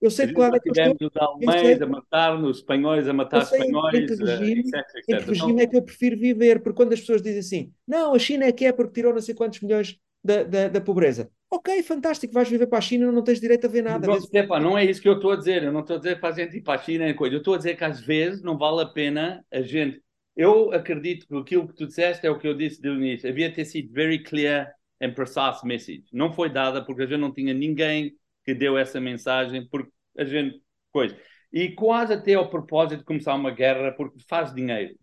[SPEAKER 4] Eu sei que lado é que eu estou.
[SPEAKER 5] Tivemos os alemães
[SPEAKER 4] sei-
[SPEAKER 5] a matar-nos, os espanhóis a matar
[SPEAKER 4] em que
[SPEAKER 5] espanhóis, eh,
[SPEAKER 4] regime-
[SPEAKER 5] etc,
[SPEAKER 4] Em
[SPEAKER 5] etc.
[SPEAKER 4] que
[SPEAKER 5] Então,
[SPEAKER 4] regime é que eu prefiro viver? Porque quando as pessoas dizem assim, não, a China é que é porque tirou não sei quantos milhões da, da, da pobreza. Ok, fantástico, vais viver para a China, não tens direito a ver nada.
[SPEAKER 5] Não, não é isso que eu estou a dizer. Eu não estou a dizer para a gente ir para a China e coisa. Eu estou a dizer que às vezes não vale a pena a gente. Eu acredito que aquilo que tu disseste é o que eu disse do início. Havia ter sido very clear and precise message. Não foi dada porque a gente não tinha ninguém que deu essa mensagem, porque a gente. Coisa. E quase até ao propósito de começar uma guerra, porque faz dinheiro.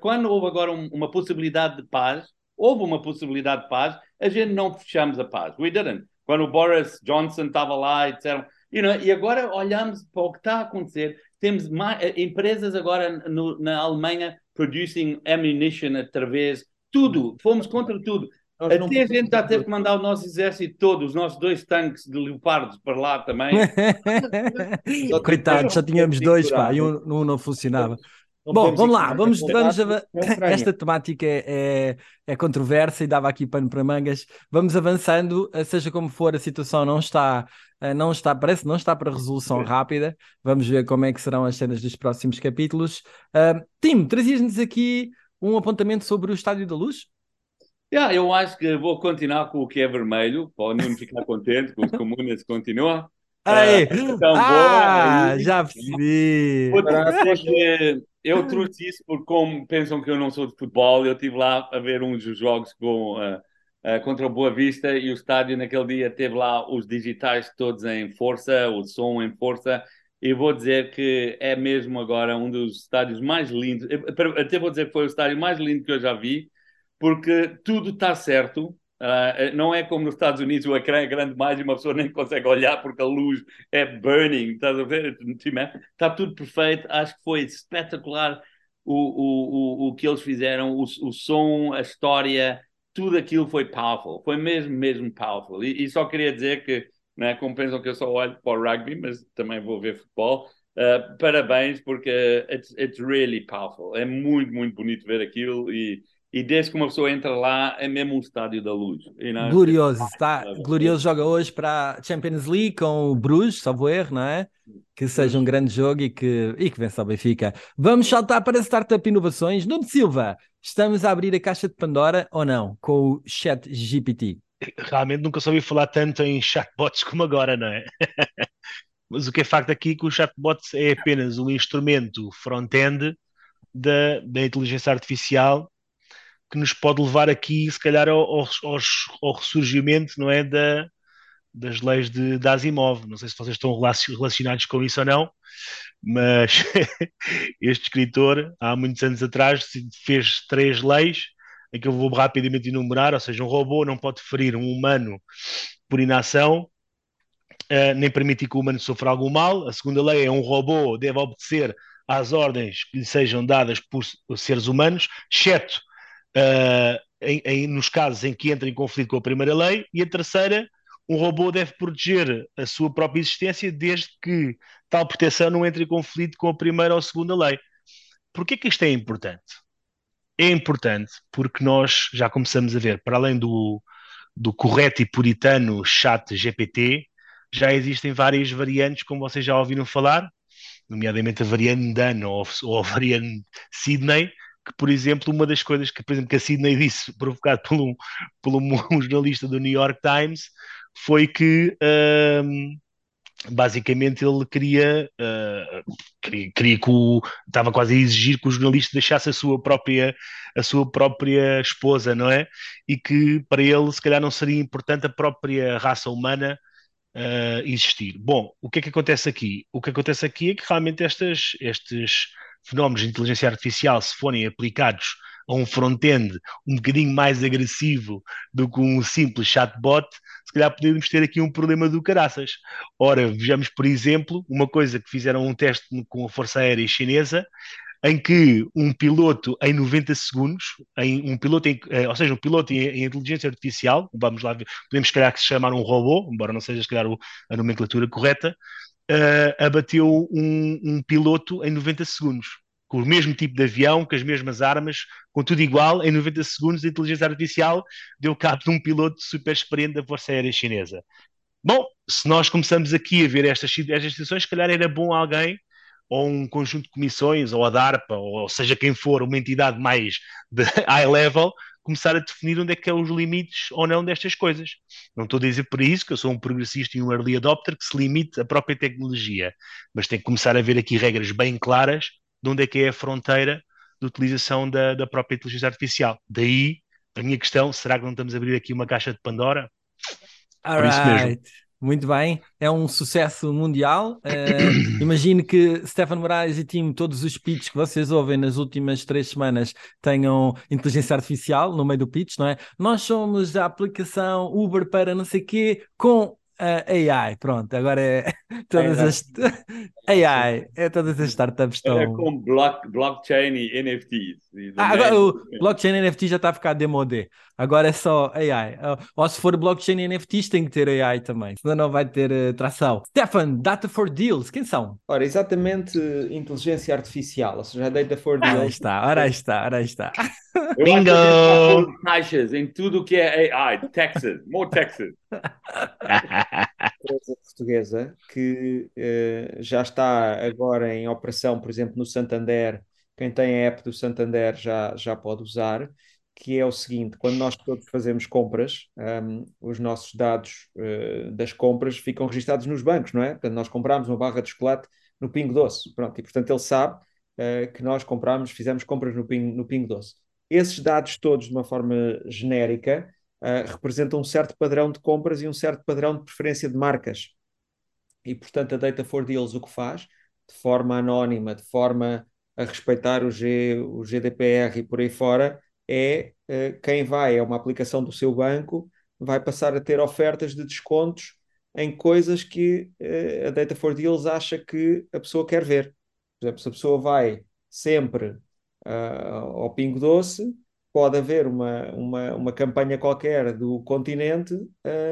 [SPEAKER 5] Quando houve agora um- uma possibilidade de paz, houve uma possibilidade de paz, a gente não fechamos a paz. We didn't. Quando o Boris Johnson estava lá e disseram. You know, e agora olhamos para o que está a acontecer. Temos mais, eh, empresas agora no- na Alemanha producing ammunition através tudo. Fomos contra tudo.
[SPEAKER 4] Nós não
[SPEAKER 5] Até a gente já teve que mandar o nosso exército todo, os nossos dois tanques de leopardos para lá também.
[SPEAKER 1] Coitados, só tínhamos dois, pá, e um, um não funcionava.
[SPEAKER 4] Não
[SPEAKER 1] Bom, vamos lá, vamos, vamos
[SPEAKER 4] Ucrânia.
[SPEAKER 1] esta temática é, é, é controversa e dava aqui pano para mangas. Vamos avançando, eh, seja como for, a situação não está, eh, não está, parece que não está para resolução rápida. Vamos ver como é que serão as cenas dos próximos capítulos. Ah, Tim, trazias-nos aqui um apontamento sobre o Estádio da Luz?
[SPEAKER 5] Yeah, eu acho que vou continuar com o que é vermelho, para o Nuno ficar contente, que os comunas continuam.
[SPEAKER 1] Aí,
[SPEAKER 5] então,
[SPEAKER 1] ah,
[SPEAKER 5] boa, aí.
[SPEAKER 1] já percebi.
[SPEAKER 5] Vou dizer que eu trouxe isso porque, como pensam que eu não sou de futebol, eu estive lá a ver uns dos jogos com, ah, ah, contra o Boa Vista e o estádio naquele dia teve lá os digitais todos em força, o som em força. E vou dizer que é mesmo agora um dos estádios mais lindos. Até vou dizer que foi o estádio mais lindo que eu já vi, porque tudo está certo. Ah, não é como nos Estados Unidos, o ecrã é grande demais e uma pessoa nem consegue olhar porque a luz é burning. Estás a ver? Está tudo perfeito. Acho que foi espetacular o, o, o, o que eles fizeram, o, o som, a história, tudo aquilo foi powerful. Foi mesmo, mesmo powerful. E, e só queria dizer que, né, como pensam que eu só olho para o rugby, mas também vou ver futebol. ah, parabéns, porque it's, it's really powerful. É muito, muito bonito ver aquilo e, e desde que uma pessoa entra lá, é mesmo um estádio da luz. you know?
[SPEAKER 1] Glorioso, está. Glorioso joga hoje para a Champions League com o Bruges, salvo erro, não é? Que seja um grande jogo e que, e que vença o Benfica. Vamos saltar para Startup Inovações. Nuno Silva, estamos a abrir a caixa de Pandora ou não? Com o Chat GPT.
[SPEAKER 3] Realmente nunca soube falar tanto em chatbots como agora, não é? Mas o que é facto aqui é que o chatbot é apenas um instrumento front-end da, da inteligência artificial que nos pode levar aqui, se calhar, ao, ao, ao ressurgimento, não é, da, das leis de, de Asimov. Não sei se vocês estão relaci- relacionados com isso ou não, mas este escritor, há muitos anos atrás, fez três leis, em que eu vou rapidamente enumerar, ou seja, um robô não pode ferir um humano por inação, eh, nem permitir que o humano sofra algum mal. A segunda lei é um robô deve obedecer às ordens que lhe sejam dadas por seres humanos, exceto eh, em- em- nos casos em que entra em conflito com a primeira lei. E a terceira, um robô deve proteger a sua própria existência desde que tal proteção não entre em conflito com a primeira ou a segunda lei. Porquê que isto é importante? É importante porque nós já começamos a ver, para além do, do correto e puritano chat GPT, já existem várias variantes, como vocês já ouviram falar, nomeadamente a variante Dan ou, ou a variante Sydney, que, por exemplo, uma das coisas que, por exemplo, que a Sydney disse, provocado por um, por um jornalista do New York Times, foi que hum, basicamente ele queria, uh, queria, queria que o, estava quase a exigir que o jornalista deixasse a sua própria a sua própria esposa, não é? E que para ele se calhar não seria importante a própria raça humana uh, existir. Bom, o que é que acontece aqui? O que acontece aqui é que realmente estas, estes fenómenos de inteligência artificial, se forem aplicados a um front-end um bocadinho mais agressivo do que um simples chatbot, se calhar podemos ter aqui um problema do caraças. Ora, vejamos, por exemplo, uma coisa que fizeram um teste com a Força Aérea Chinesa, em que um piloto em 90 segundos, em um piloto em, eh, ou seja, um piloto em, em, inteligência artificial, vamos lá ver, podemos se calhar que se chamar um robô, embora não seja se calhar a nomenclatura correta, uh, abateu um, um, piloto em 90 segundos, com o mesmo tipo de avião, com as mesmas armas, com tudo igual, em 90 segundos a inteligência artificial deu cabo de um piloto super experiente da Força Aérea Chinesa. Bom, se nós começamos aqui a ver estas, estas situações, se calhar era bom alguém ou um conjunto de comissões, ou a DARPA, ou seja quem for, uma entidade mais de high level, começar a definir onde é que são os limites ou não destas coisas. Não estou a dizer por isso que eu sou um progressista e um early adopter que se limite à própria tecnologia, mas tem que começar a haver aqui regras bem claras de onde é que é a fronteira de utilização da, da própria inteligência artificial. Daí a minha questão, será que não estamos a abrir aqui uma caixa de Pandora?
[SPEAKER 1] All por isso mesmo. Muito bem, é um sucesso mundial. Uh, imagino que Stefan Moraes e time, todos os pitches que vocês ouvem nas últimas três semanas tenham inteligência artificial no meio do pitch, não é? Nós somos a aplicação Uber para não sei quê com Uh, AI, pronto, agora é todas é, as AI, é todas as startups estão. É
[SPEAKER 5] com block, blockchain e NFTs. E
[SPEAKER 1] ah, agora o blockchain e NFT já está a ficar demodé. Agora é só AI. Ou se for blockchain e NFTs, tem que ter AI também, senão não vai ter uh, tração. Stefan, Data for Deals, quem são?
[SPEAKER 4] Ora, exatamente inteligência artificial, ou seja, Data for Deals.
[SPEAKER 1] Ora está, ora está, ora está.
[SPEAKER 3] Bingo!
[SPEAKER 5] Taxas em tudo que é AI, Texas, more Texas.
[SPEAKER 4] empresa portuguesa que uh, já está agora em operação, por exemplo, no Santander. Quem tem a app do Santander já, já pode usar. Que é o seguinte: quando nós todos fazemos compras, um, ehm, os nossos dados uh, das compras ficam registados nos bancos, não é? Portanto, nós compramos uma barra de chocolate no Pingo Doce. Pronto, e portanto ele sabe uh, que nós compramos, fizemos compras no Pingo, no Pingo Doce. Esses dados todos, de uma forma genérica, uh, representam um certo padrão de compras e um certo padrão de preferência de marcas. E, portanto, a Data for Deals o que faz, de forma anónima, de forma a respeitar o, G, o GDPR e por aí fora, é uh, quem vai a uma aplicação do seu banco vai passar a ter ofertas de descontos em coisas que uh, a Data for Deals acha que a pessoa quer ver. Por exemplo, se a pessoa vai sempre uh, ao Pingo Doce, pode haver uma, uma, uma campanha qualquer do continente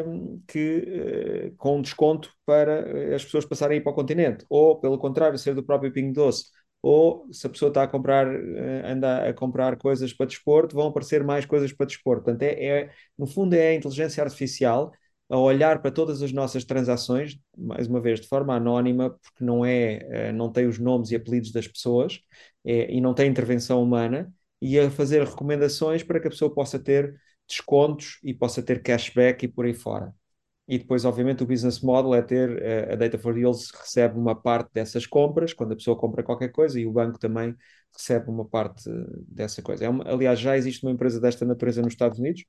[SPEAKER 4] um, que, uh, com desconto para as pessoas passarem a ir para o continente, ou pelo contrário, ser do próprio Pingo Doce, ou se a pessoa está a comprar, uh, anda a comprar coisas para desporto, vão aparecer mais coisas para desporto. Portanto, é, é, no fundo é a inteligência artificial a olhar para todas as nossas transações, mais uma vez, de forma anónima, porque não é, uh, não tem os nomes e apelidos das pessoas, é, e não tem intervenção humana, e a fazer recomendações para que a pessoa possa ter descontos e possa ter cashback e por aí fora. E depois, obviamente, o business model é ter eh, a Data for Deals recebe uma parte dessas compras, quando a pessoa compra qualquer coisa, e o banco também recebe uma parte dessa coisa. É uma, aliás, já existe uma empresa desta natureza nos Estados Unidos,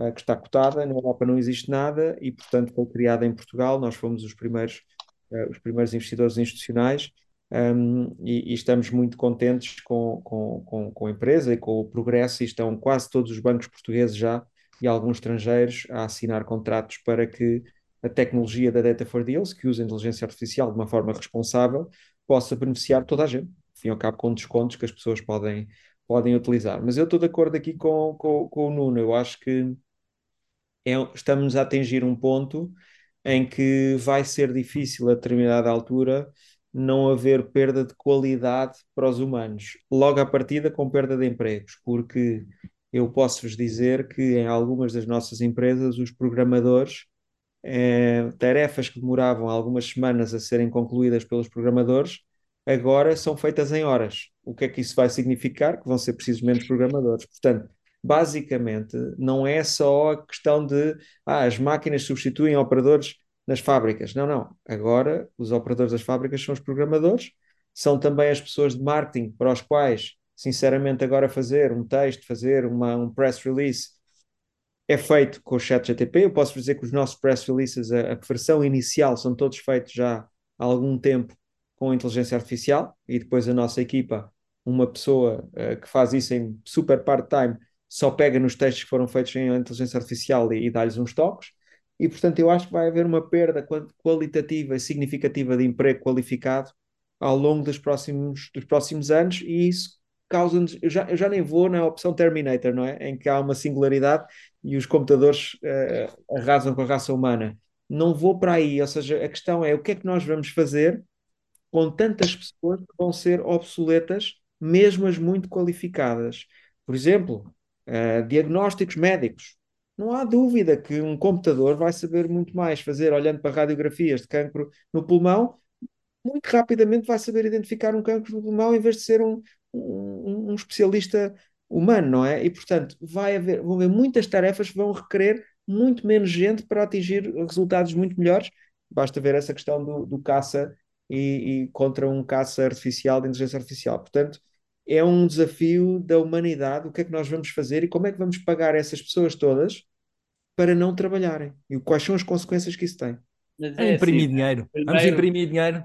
[SPEAKER 4] uh, que está cotada, na Europa não existe nada, e portanto foi criada em Portugal. Nós fomos os primeiros, uh, os primeiros investidores institucionais um, e, e, estamos muito contentes com, com, com, com, a empresa e com o progresso, e estão quase todos os bancos portugueses já e alguns estrangeiros a assinar contratos para que a tecnologia da Data for Deals, que usa inteligência artificial de uma forma responsável, possa beneficiar toda a gente, fim ao cabo com descontos que as pessoas podem, podem utilizar. Mas eu estou de acordo aqui com, com, com o Nuno, eu acho que é, estamos a atingir um ponto em que vai ser difícil a determinada altura não haver perda de qualidade para os humanos, logo à partida com perda de empregos, porque eu posso-vos dizer que em algumas das nossas empresas os programadores, eh, tarefas que demoravam algumas semanas a serem concluídas pelos programadores, agora são feitas em horas. O que é que isso vai significar? Que vão ser precisos menos programadores. Portanto, basicamente, não é só a questão de ah, as máquinas substituem operadores nas fábricas. Não, não. Agora os operadores das fábricas são os programadores, são também as pessoas de marketing para os quais, sinceramente, agora fazer um texto, fazer uma, um press release é feito com o chat GTP. Eu posso dizer que os nossos press releases, a, a versão inicial, são todos feitos já há algum tempo com inteligência artificial e depois a nossa equipa uma pessoa uh, que faz isso em super part-time só pega nos textos que foram feitos em inteligência artificial e, e dá-lhes uns toques. E, portanto, eu acho que vai haver uma perda qualitativa e significativa de emprego qualificado ao longo dos próximos, dos próximos anos, e isso causa-nos. Eu já, eu já nem vou na opção Terminator, não é? Em que há uma singularidade e os computadores uh, arrasam com a raça humana. Não vou para aí, ou seja, a questão é o que é que nós vamos fazer com tantas pessoas que vão ser obsoletas, mesmo as muito qualificadas. Por exemplo, uh, diagnósticos médicos. Não há dúvida que um computador vai saber muito mais fazer, olhando para radiografias de cancro no pulmão, muito rapidamente vai saber identificar um cancro no pulmão em vez de ser um, um, um especialista humano, não é? E, portanto, vai haver, vão haver muitas tarefas que vão requerer muito menos gente para atingir resultados muito melhores. Basta ver essa questão do, do caça e, e, contra um caça artificial de inteligência artificial. Portanto, é um desafio da humanidade. O que é que nós vamos fazer e como é que vamos pagar essas pessoas todas para não trabalharem? E quais são as consequências que isso tem?
[SPEAKER 1] Mas é, é imprimir assim, dinheiro. Primeiro... Vamos imprimir dinheiro.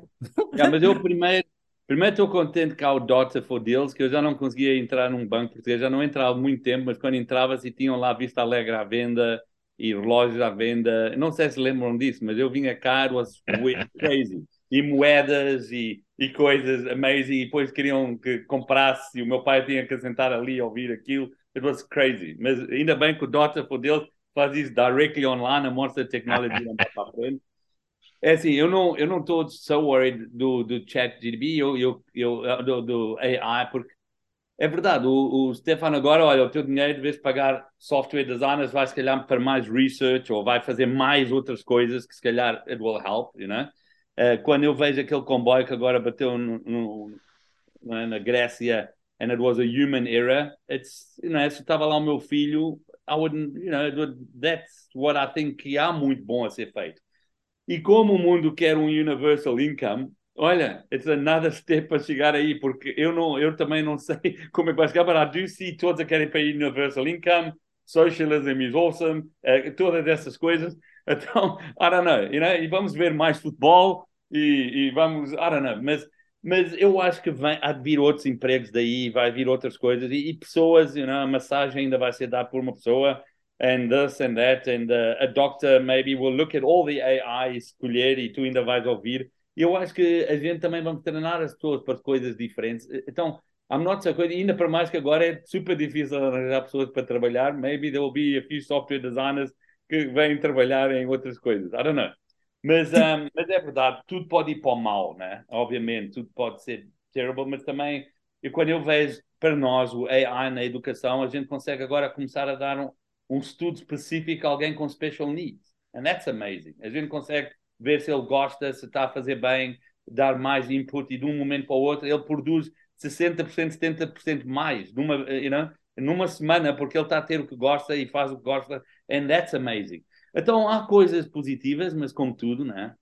[SPEAKER 5] Mas eu primeiro, primeiro estou contente que há o Dota for Deals, que eu já não conseguia entrar num banco português, já não entrava há muito tempo, mas quando entrava se tinham lá Vista Alegre à venda e relógios à venda. Não sei se lembram disso, mas eu vinha caro, was crazy. E moedas e, e coisas amazing, e depois queriam que comprasse, e o meu pai tinha que sentar ali e ouvir aquilo. It was crazy. Mas ainda bem que o Dota for Deals faz isso directly online, a mostra a tecnologia não para a frente. É assim, eu não eu não estou so worried do, do chat GDP, eu, eu, eu, do, do AI, porque é verdade, o, o Stefano agora, olha, o teu dinheiro, de vez de pagar software designers, vai se calhar para mais research ou vai fazer mais outras coisas que se calhar it will help, you know? Uh, quando eu vejo aquele comboio que agora bateu no, no, na Grécia and it was a human error, it's, you know, se estava lá o meu filho, I wouldn't, you know, that's what I think que há muito bom a ser feito. E como o mundo quer um universal income, olha, it's another step para chegar aí, porque eu não, eu também não sei como é que vai chegar, but I do see todos a querem para universal income, socialism is awesome, uh, todas essas coisas. Então, I don't know, you know, e vamos ver mais futebol e, e vamos, I don't know, mas mas eu acho que vem, há de vir outros empregos daí, vai vir outras coisas e, e pessoas, you know, a massagem ainda vai ser dada por uma pessoa and this and that, and uh, a doctor maybe will look at all the AI, escolher e tu ainda vais ouvir. Eu acho que a gente também vamos treinar as pessoas para coisas diferentes. Então, I'm not so good, ainda para mais que agora é super difícil arranjar pessoas para trabalhar. Maybe there will be a few software designers que vêm trabalhar em outras coisas. I don't know. Mas, um, mas é verdade, tudo pode ir para o mal, né? Obviamente, tudo pode ser terrible, mas também, e quando eu vejo para nós o AI na educação, a gente consegue agora começar a dar um, um estudo específico a alguém com special needs. And that's amazing. A gente consegue ver se ele gosta, se está a fazer bem, dar mais input e de um momento para o outro ele produz 60%, 70% mais numa, you know, numa semana porque ele está a ter o que gosta e faz o que gosta. And that's amazing. Então há coisas positivas, mas como tudo, né?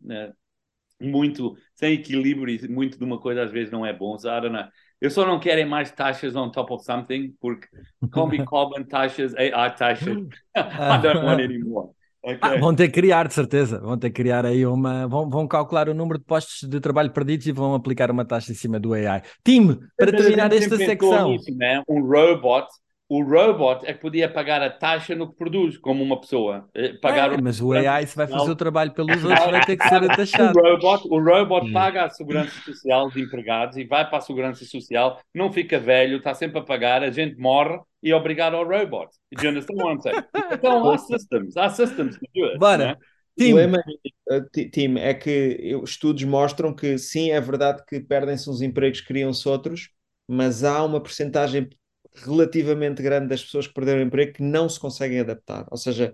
[SPEAKER 5] muito sem equilíbrio e muito de uma coisa às vezes não é bom. I don't know. Eu só não quero mais taxas on top of something, porque Combi Common taxas, AI taxas, I don't want anymore.
[SPEAKER 1] Okay. Ah, vão ter que criar, de certeza. Vão ter que criar aí uma. Vão, vão calcular o número de postos de trabalho perdidos e vão aplicar uma taxa em cima do AI. Tim, para terminar esta secção.
[SPEAKER 5] Nisso, né? Um robot o robot é que podia pagar a taxa no que produz, como uma pessoa. Eh, pagar
[SPEAKER 1] é, mas o AI, se vai fazer o trabalho pelos outros, vai ter que ser taxado.
[SPEAKER 5] O robot, o robot hum. paga a segurança social de empregados e vai para a segurança social, não fica velho, está sempre a pagar, a gente morre e é obrigado ao robot. Do you understand what I'm saying? Então há systems, há systems que do it.
[SPEAKER 4] Bora. Né? Tim. O problema, eh, Tim, é que estudos mostram que sim, é verdade que perdem-se uns empregos, criam-se outros, mas há uma percentagem relativamente grande das pessoas que perderam o emprego que não se conseguem adaptar. Ou seja,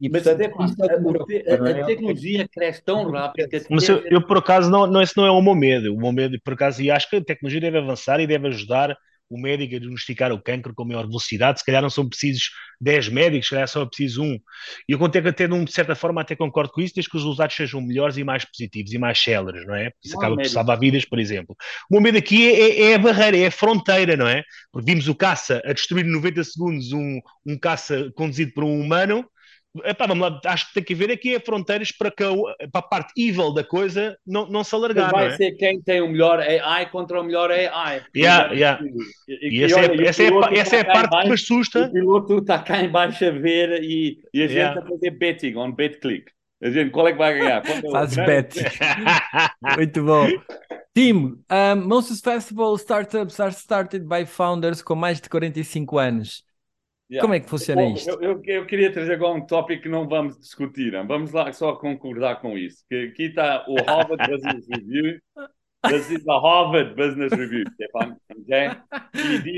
[SPEAKER 5] e, mas portanto, é a, a, a, tecnologia cresce tão rápido que
[SPEAKER 3] Mas eu, eu, por acaso não, não, esse não é o meu medo. O meu medo, por acaso, e acho que a tecnologia deve avançar e deve ajudar o médico a diagnosticar o cancro com maior velocidade, se calhar não são precisos 10 médicos, se calhar só é preciso um. E eu contei que até, de certa forma, até concordo com isso, desde que os resultados sejam melhores e mais positivos e mais céleres, não é? Isso não acaba por salvar vidas, por exemplo. O meu medo aqui é, é, é, a barreira, é a fronteira, não é? Porque vimos o caça a destruir em 90 segundos um, um caça conduzido por um humano, epá, vamos lá, acho que tem que haver aqui é fronteiras para que a, para a parte evil da coisa não, não se alargar.
[SPEAKER 5] vai
[SPEAKER 3] não é?
[SPEAKER 5] ser quem tem o melhor AI contra o melhor AI.
[SPEAKER 3] Yeah, yeah.
[SPEAKER 5] E,
[SPEAKER 3] E essa é,
[SPEAKER 5] e
[SPEAKER 3] essa é, essa é a
[SPEAKER 5] está cá
[SPEAKER 3] parte que me assusta.
[SPEAKER 5] O piloto está cá em baixo a ver e, e a gente
[SPEAKER 3] Yeah.
[SPEAKER 5] a fazer betting on BetClick. A gente, qual é que vai ganhar? É é?
[SPEAKER 1] bet. Muito bom. Tim, um, most festival startups are started by founders com mais de 45 anos.
[SPEAKER 5] Yeah.
[SPEAKER 1] Como é que funciona
[SPEAKER 5] Bom,
[SPEAKER 1] isto?
[SPEAKER 5] Eu, eu, eu queria trazer agora um tópico que não vamos discutir. não? Vamos lá só concordar com isso. Que aqui está o Harvard Business Review. This is the Harvard Business Review, Stefan. Okay?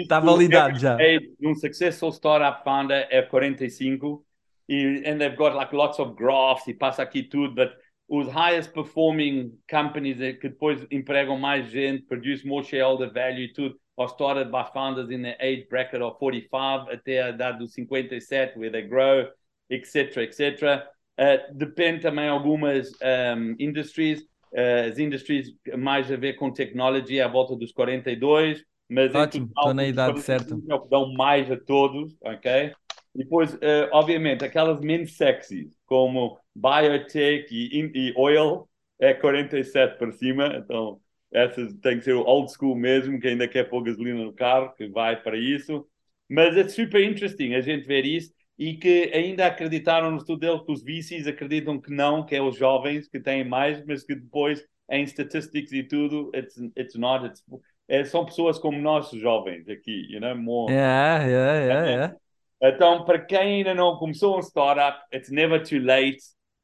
[SPEAKER 1] Está validado já.
[SPEAKER 5] age de um successful startup founder é 45 e and they've got like lots of graphs e passa aqui tudo, but os highest performing companies eh, que depois empregam mais gente, produce more shareholder value e tudo, are started by founders in the age bracket of 45 até a idade dos 57, where they grow, etc, etc. Uh, depende também algumas um, industries, uh, as industries mais a ver com technology à volta dos 42, mas
[SPEAKER 1] Ótimo, estou na idade
[SPEAKER 5] 45
[SPEAKER 1] certa.
[SPEAKER 5] é o que dão mais a todos, ok? E depois, eh, obviamente, aquelas menos sexy, como biotech e, e oil, é 47 para cima, então essas tem que ser o old school mesmo, que ainda quer pôr gasolina no carro, que vai para isso. Mas é super interesting a gente ver isso e que ainda acreditaram no estudo dele que os VCs acreditam que não, que é os jovens que têm mais, mas que depois em statistics e tudo, it's, it's not, it's, é, são pessoas como nós jovens aqui, you know, more.
[SPEAKER 1] Yeah, yeah, yeah, yeah.
[SPEAKER 5] Então, para quem ainda não começou um startup, it's never too late.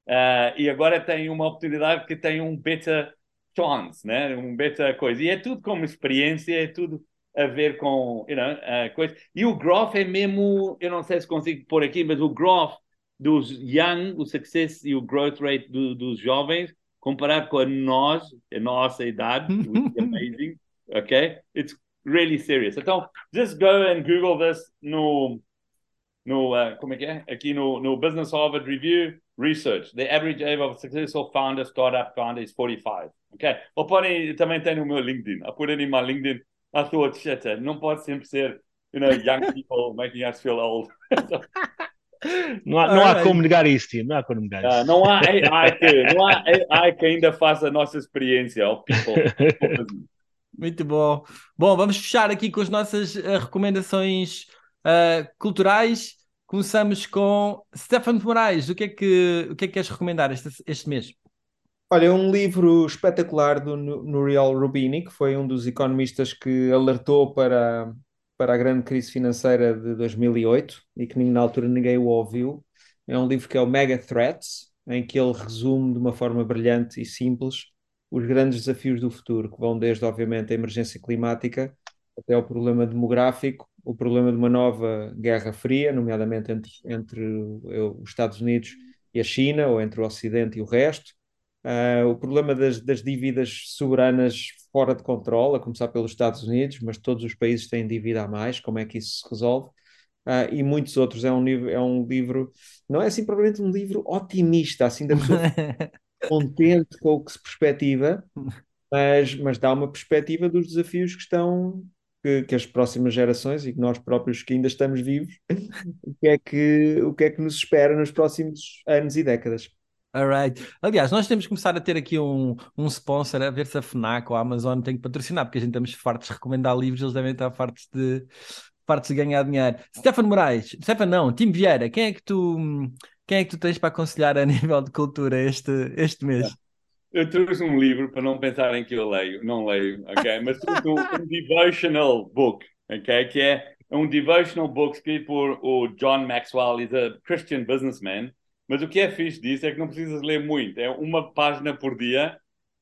[SPEAKER 5] Uh, e agora tem uma oportunidade que tem um beta chance, né? Um beta coisa. E é tudo como experiência, é tudo a ver com, you know, coisa. E o graph é mesmo, eu não sei se consigo pôr aqui, mas o graph dos young, o success e o growth rate do- dos jovens, comparado com a nós, a nossa idade, which is amazing, okay? It's really serious. Então, just go and Google this no no, uh, como é que é? Aqui no, no Business Harvard Review, Research. The average age of a successful founder, startup founder is 45. Ok? Ou podem, também tem no meu LinkedIn. I put it in my LinkedIn. I thought, shit, uh, não pode sempre ser, you know, young people making us feel old.
[SPEAKER 3] Não há, não há como negar isso, Tim. Não há como negar
[SPEAKER 5] Ah,
[SPEAKER 3] isso.
[SPEAKER 5] não há AI que, não há AI que ainda faça a nossa experiência, ao people.
[SPEAKER 1] Muito bom. Bom, vamos fechar aqui com as nossas eh, recomendações eh, culturais. Começamos com Stefano Moraes. O que é que, o que, é que queres recomendar este, este mês?
[SPEAKER 4] Olha, um livro espetacular do Nu- Nouriel Rubini, que foi um dos economistas que alertou para, para a grande crise financeira de 2008 e que na altura ninguém o ouviu. É um livro que é o Mega Threats, em que ele resume de uma forma brilhante e simples os grandes desafios do futuro, que vão desde, obviamente, a emergência climática até ao problema demográfico, o problema de uma nova guerra fria, nomeadamente entre, entre eh, os Estados Unidos e a China, ou entre o Ocidente e o resto. Uh, o problema das, das dívidas soberanas fora de controle, a começar pelos Estados Unidos, mas todos os países têm dívida a mais, como é que isso se resolve? Uh, e muitos outros. É um, livro, é um livro, não é assim propriamente um livro otimista, assim da pessoa contente com o que se perspectiva, mas, mas dá uma perspectiva dos desafios que estão, que, que as próximas gerações e que nós próprios que ainda estamos vivos, o que é que, o que é que nos espera nos próximos anos e décadas.
[SPEAKER 1] Alright. Aliás, nós temos que começar a ter aqui um, um sponsor, a ver se a FNAC ou a Amazon tem que patrocinar, porque a gente estamos fartos de recomendar livros, eles devem estar fartos de, fartos de ganhar dinheiro. Stefano Moraes, Stefano não, Tim Vieira, quem é que tu, quem é que tu tens para aconselhar a nível de cultura este, este mês?
[SPEAKER 5] Eu trouxe um livro para não pensarem que eu leio, não leio, ok? Mas trouxe um, um devotional book, ok? Que é um devotional book escrito por o John Maxwell, he's a Christian businessman. Mas o que é fixe disso é que não precisas ler muito, é uma página por dia,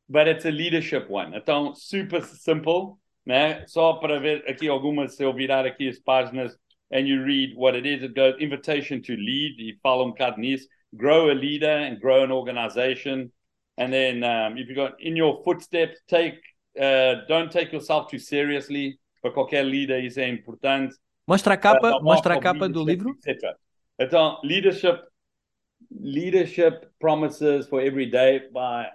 [SPEAKER 5] but it's a leadership one. Então, super simple, né? Só para ver aqui algumas, se eu virar aqui as páginas and you read what it is, it goes invitation to lead, e fala um bocado nisso, grow a leader and grow an organization. And then um, if you got in your footsteps, take uh, don't take yourself too seriously. Para qualquer líder isso é importante.
[SPEAKER 1] Mostra a capa,
[SPEAKER 5] Uh,
[SPEAKER 1] mostra a capa do livro.
[SPEAKER 5] etc. Então, leadership, leadership promises for every day by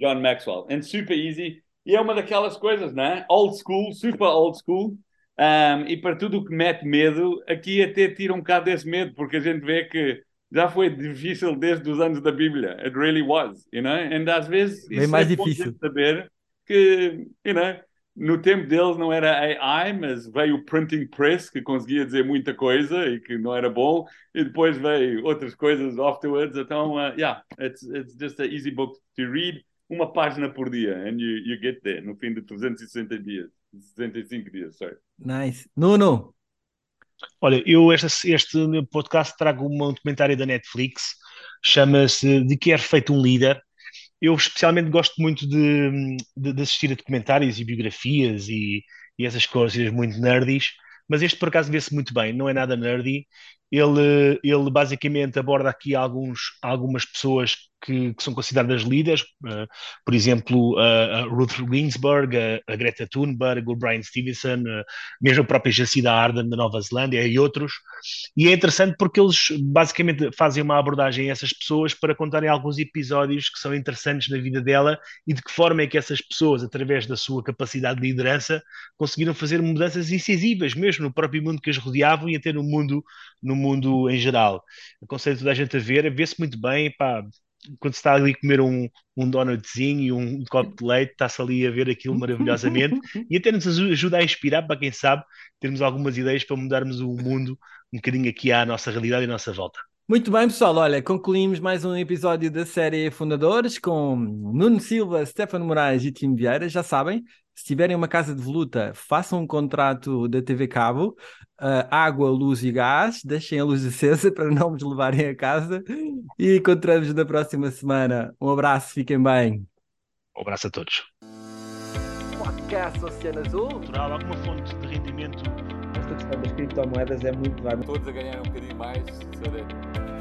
[SPEAKER 5] John Maxwell, and super easy. E é uma daquelas coisas, né? Old school, super old school. Um, e para tudo o que mete medo, aqui até tira um bocado desse medo, porque a gente vê que já foi difícil desde os anos da Bíblia. It really was, you know? And às vezes
[SPEAKER 1] Bem
[SPEAKER 5] isso
[SPEAKER 1] mais
[SPEAKER 5] é
[SPEAKER 1] difícil.
[SPEAKER 5] saber que, you know, no tempo deles não era AI, mas veio o printing press que conseguia dizer muita coisa e que não era bom, e depois veio outras coisas afterwards. Então, uh, yeah, it's, it's just an easy book to read, uma página por dia, and you, you get there no fim de 360 dias, 65 dias, sorry.
[SPEAKER 1] Nice. Nuno,
[SPEAKER 3] Olha, eu este, este podcast trago um documentário da Netflix, chama-se De que é feito um líder. Eu especialmente gosto muito de, de, de assistir a documentários e biografias e, e essas coisas muito nerdies, mas este por acaso vê-se muito bem, não é nada nerdy. Ele, ele basicamente aborda aqui alguns, algumas pessoas que, que são consideradas líderes, uh, por exemplo, a, a Ruth Ginsburg, a, a, Greta Thunberg, o Brian Stevenson, uh, mesmo a própria Jacinda Ardern da Nova Zelândia e outros. E é interessante porque eles basicamente fazem uma abordagem a essas pessoas para contarem alguns episódios que são interessantes na vida dela e de que forma é que essas pessoas, através da sua capacidade de liderança, conseguiram fazer mudanças incisivas, mesmo no próprio mundo que as rodeavam e até no mundo, no mundo em geral. Aconselho toda a gente a ver, vê-se muito bem, pá, quando se está ali a comer um, um donutzinho e um copo de leite, está-se ali a ver aquilo maravilhosamente e até nos ajuda a inspirar para quem sabe termos algumas ideias para mudarmos o mundo um bocadinho aqui à nossa realidade e à nossa volta.
[SPEAKER 1] Muito bem, pessoal. Olha, concluímos mais um episódio da série Fundadores com Nuno Silva, Stefano Moraes e Tim Vieira. Já sabem, se tiverem uma casa de voluta, façam um contrato da TV Cabo, uh, água, luz e gás, deixem a luz acesa para não nos levarem a casa e encontramos na próxima semana. Um abraço, fiquem bem.
[SPEAKER 3] Um abraço a todos.
[SPEAKER 2] Podcast Oceano Azul.
[SPEAKER 3] Natural, alguma fonte de rendimento
[SPEAKER 4] Esta questão das criptomoedas é muito vária.
[SPEAKER 6] Todos a ganhar um bocadinho mais, that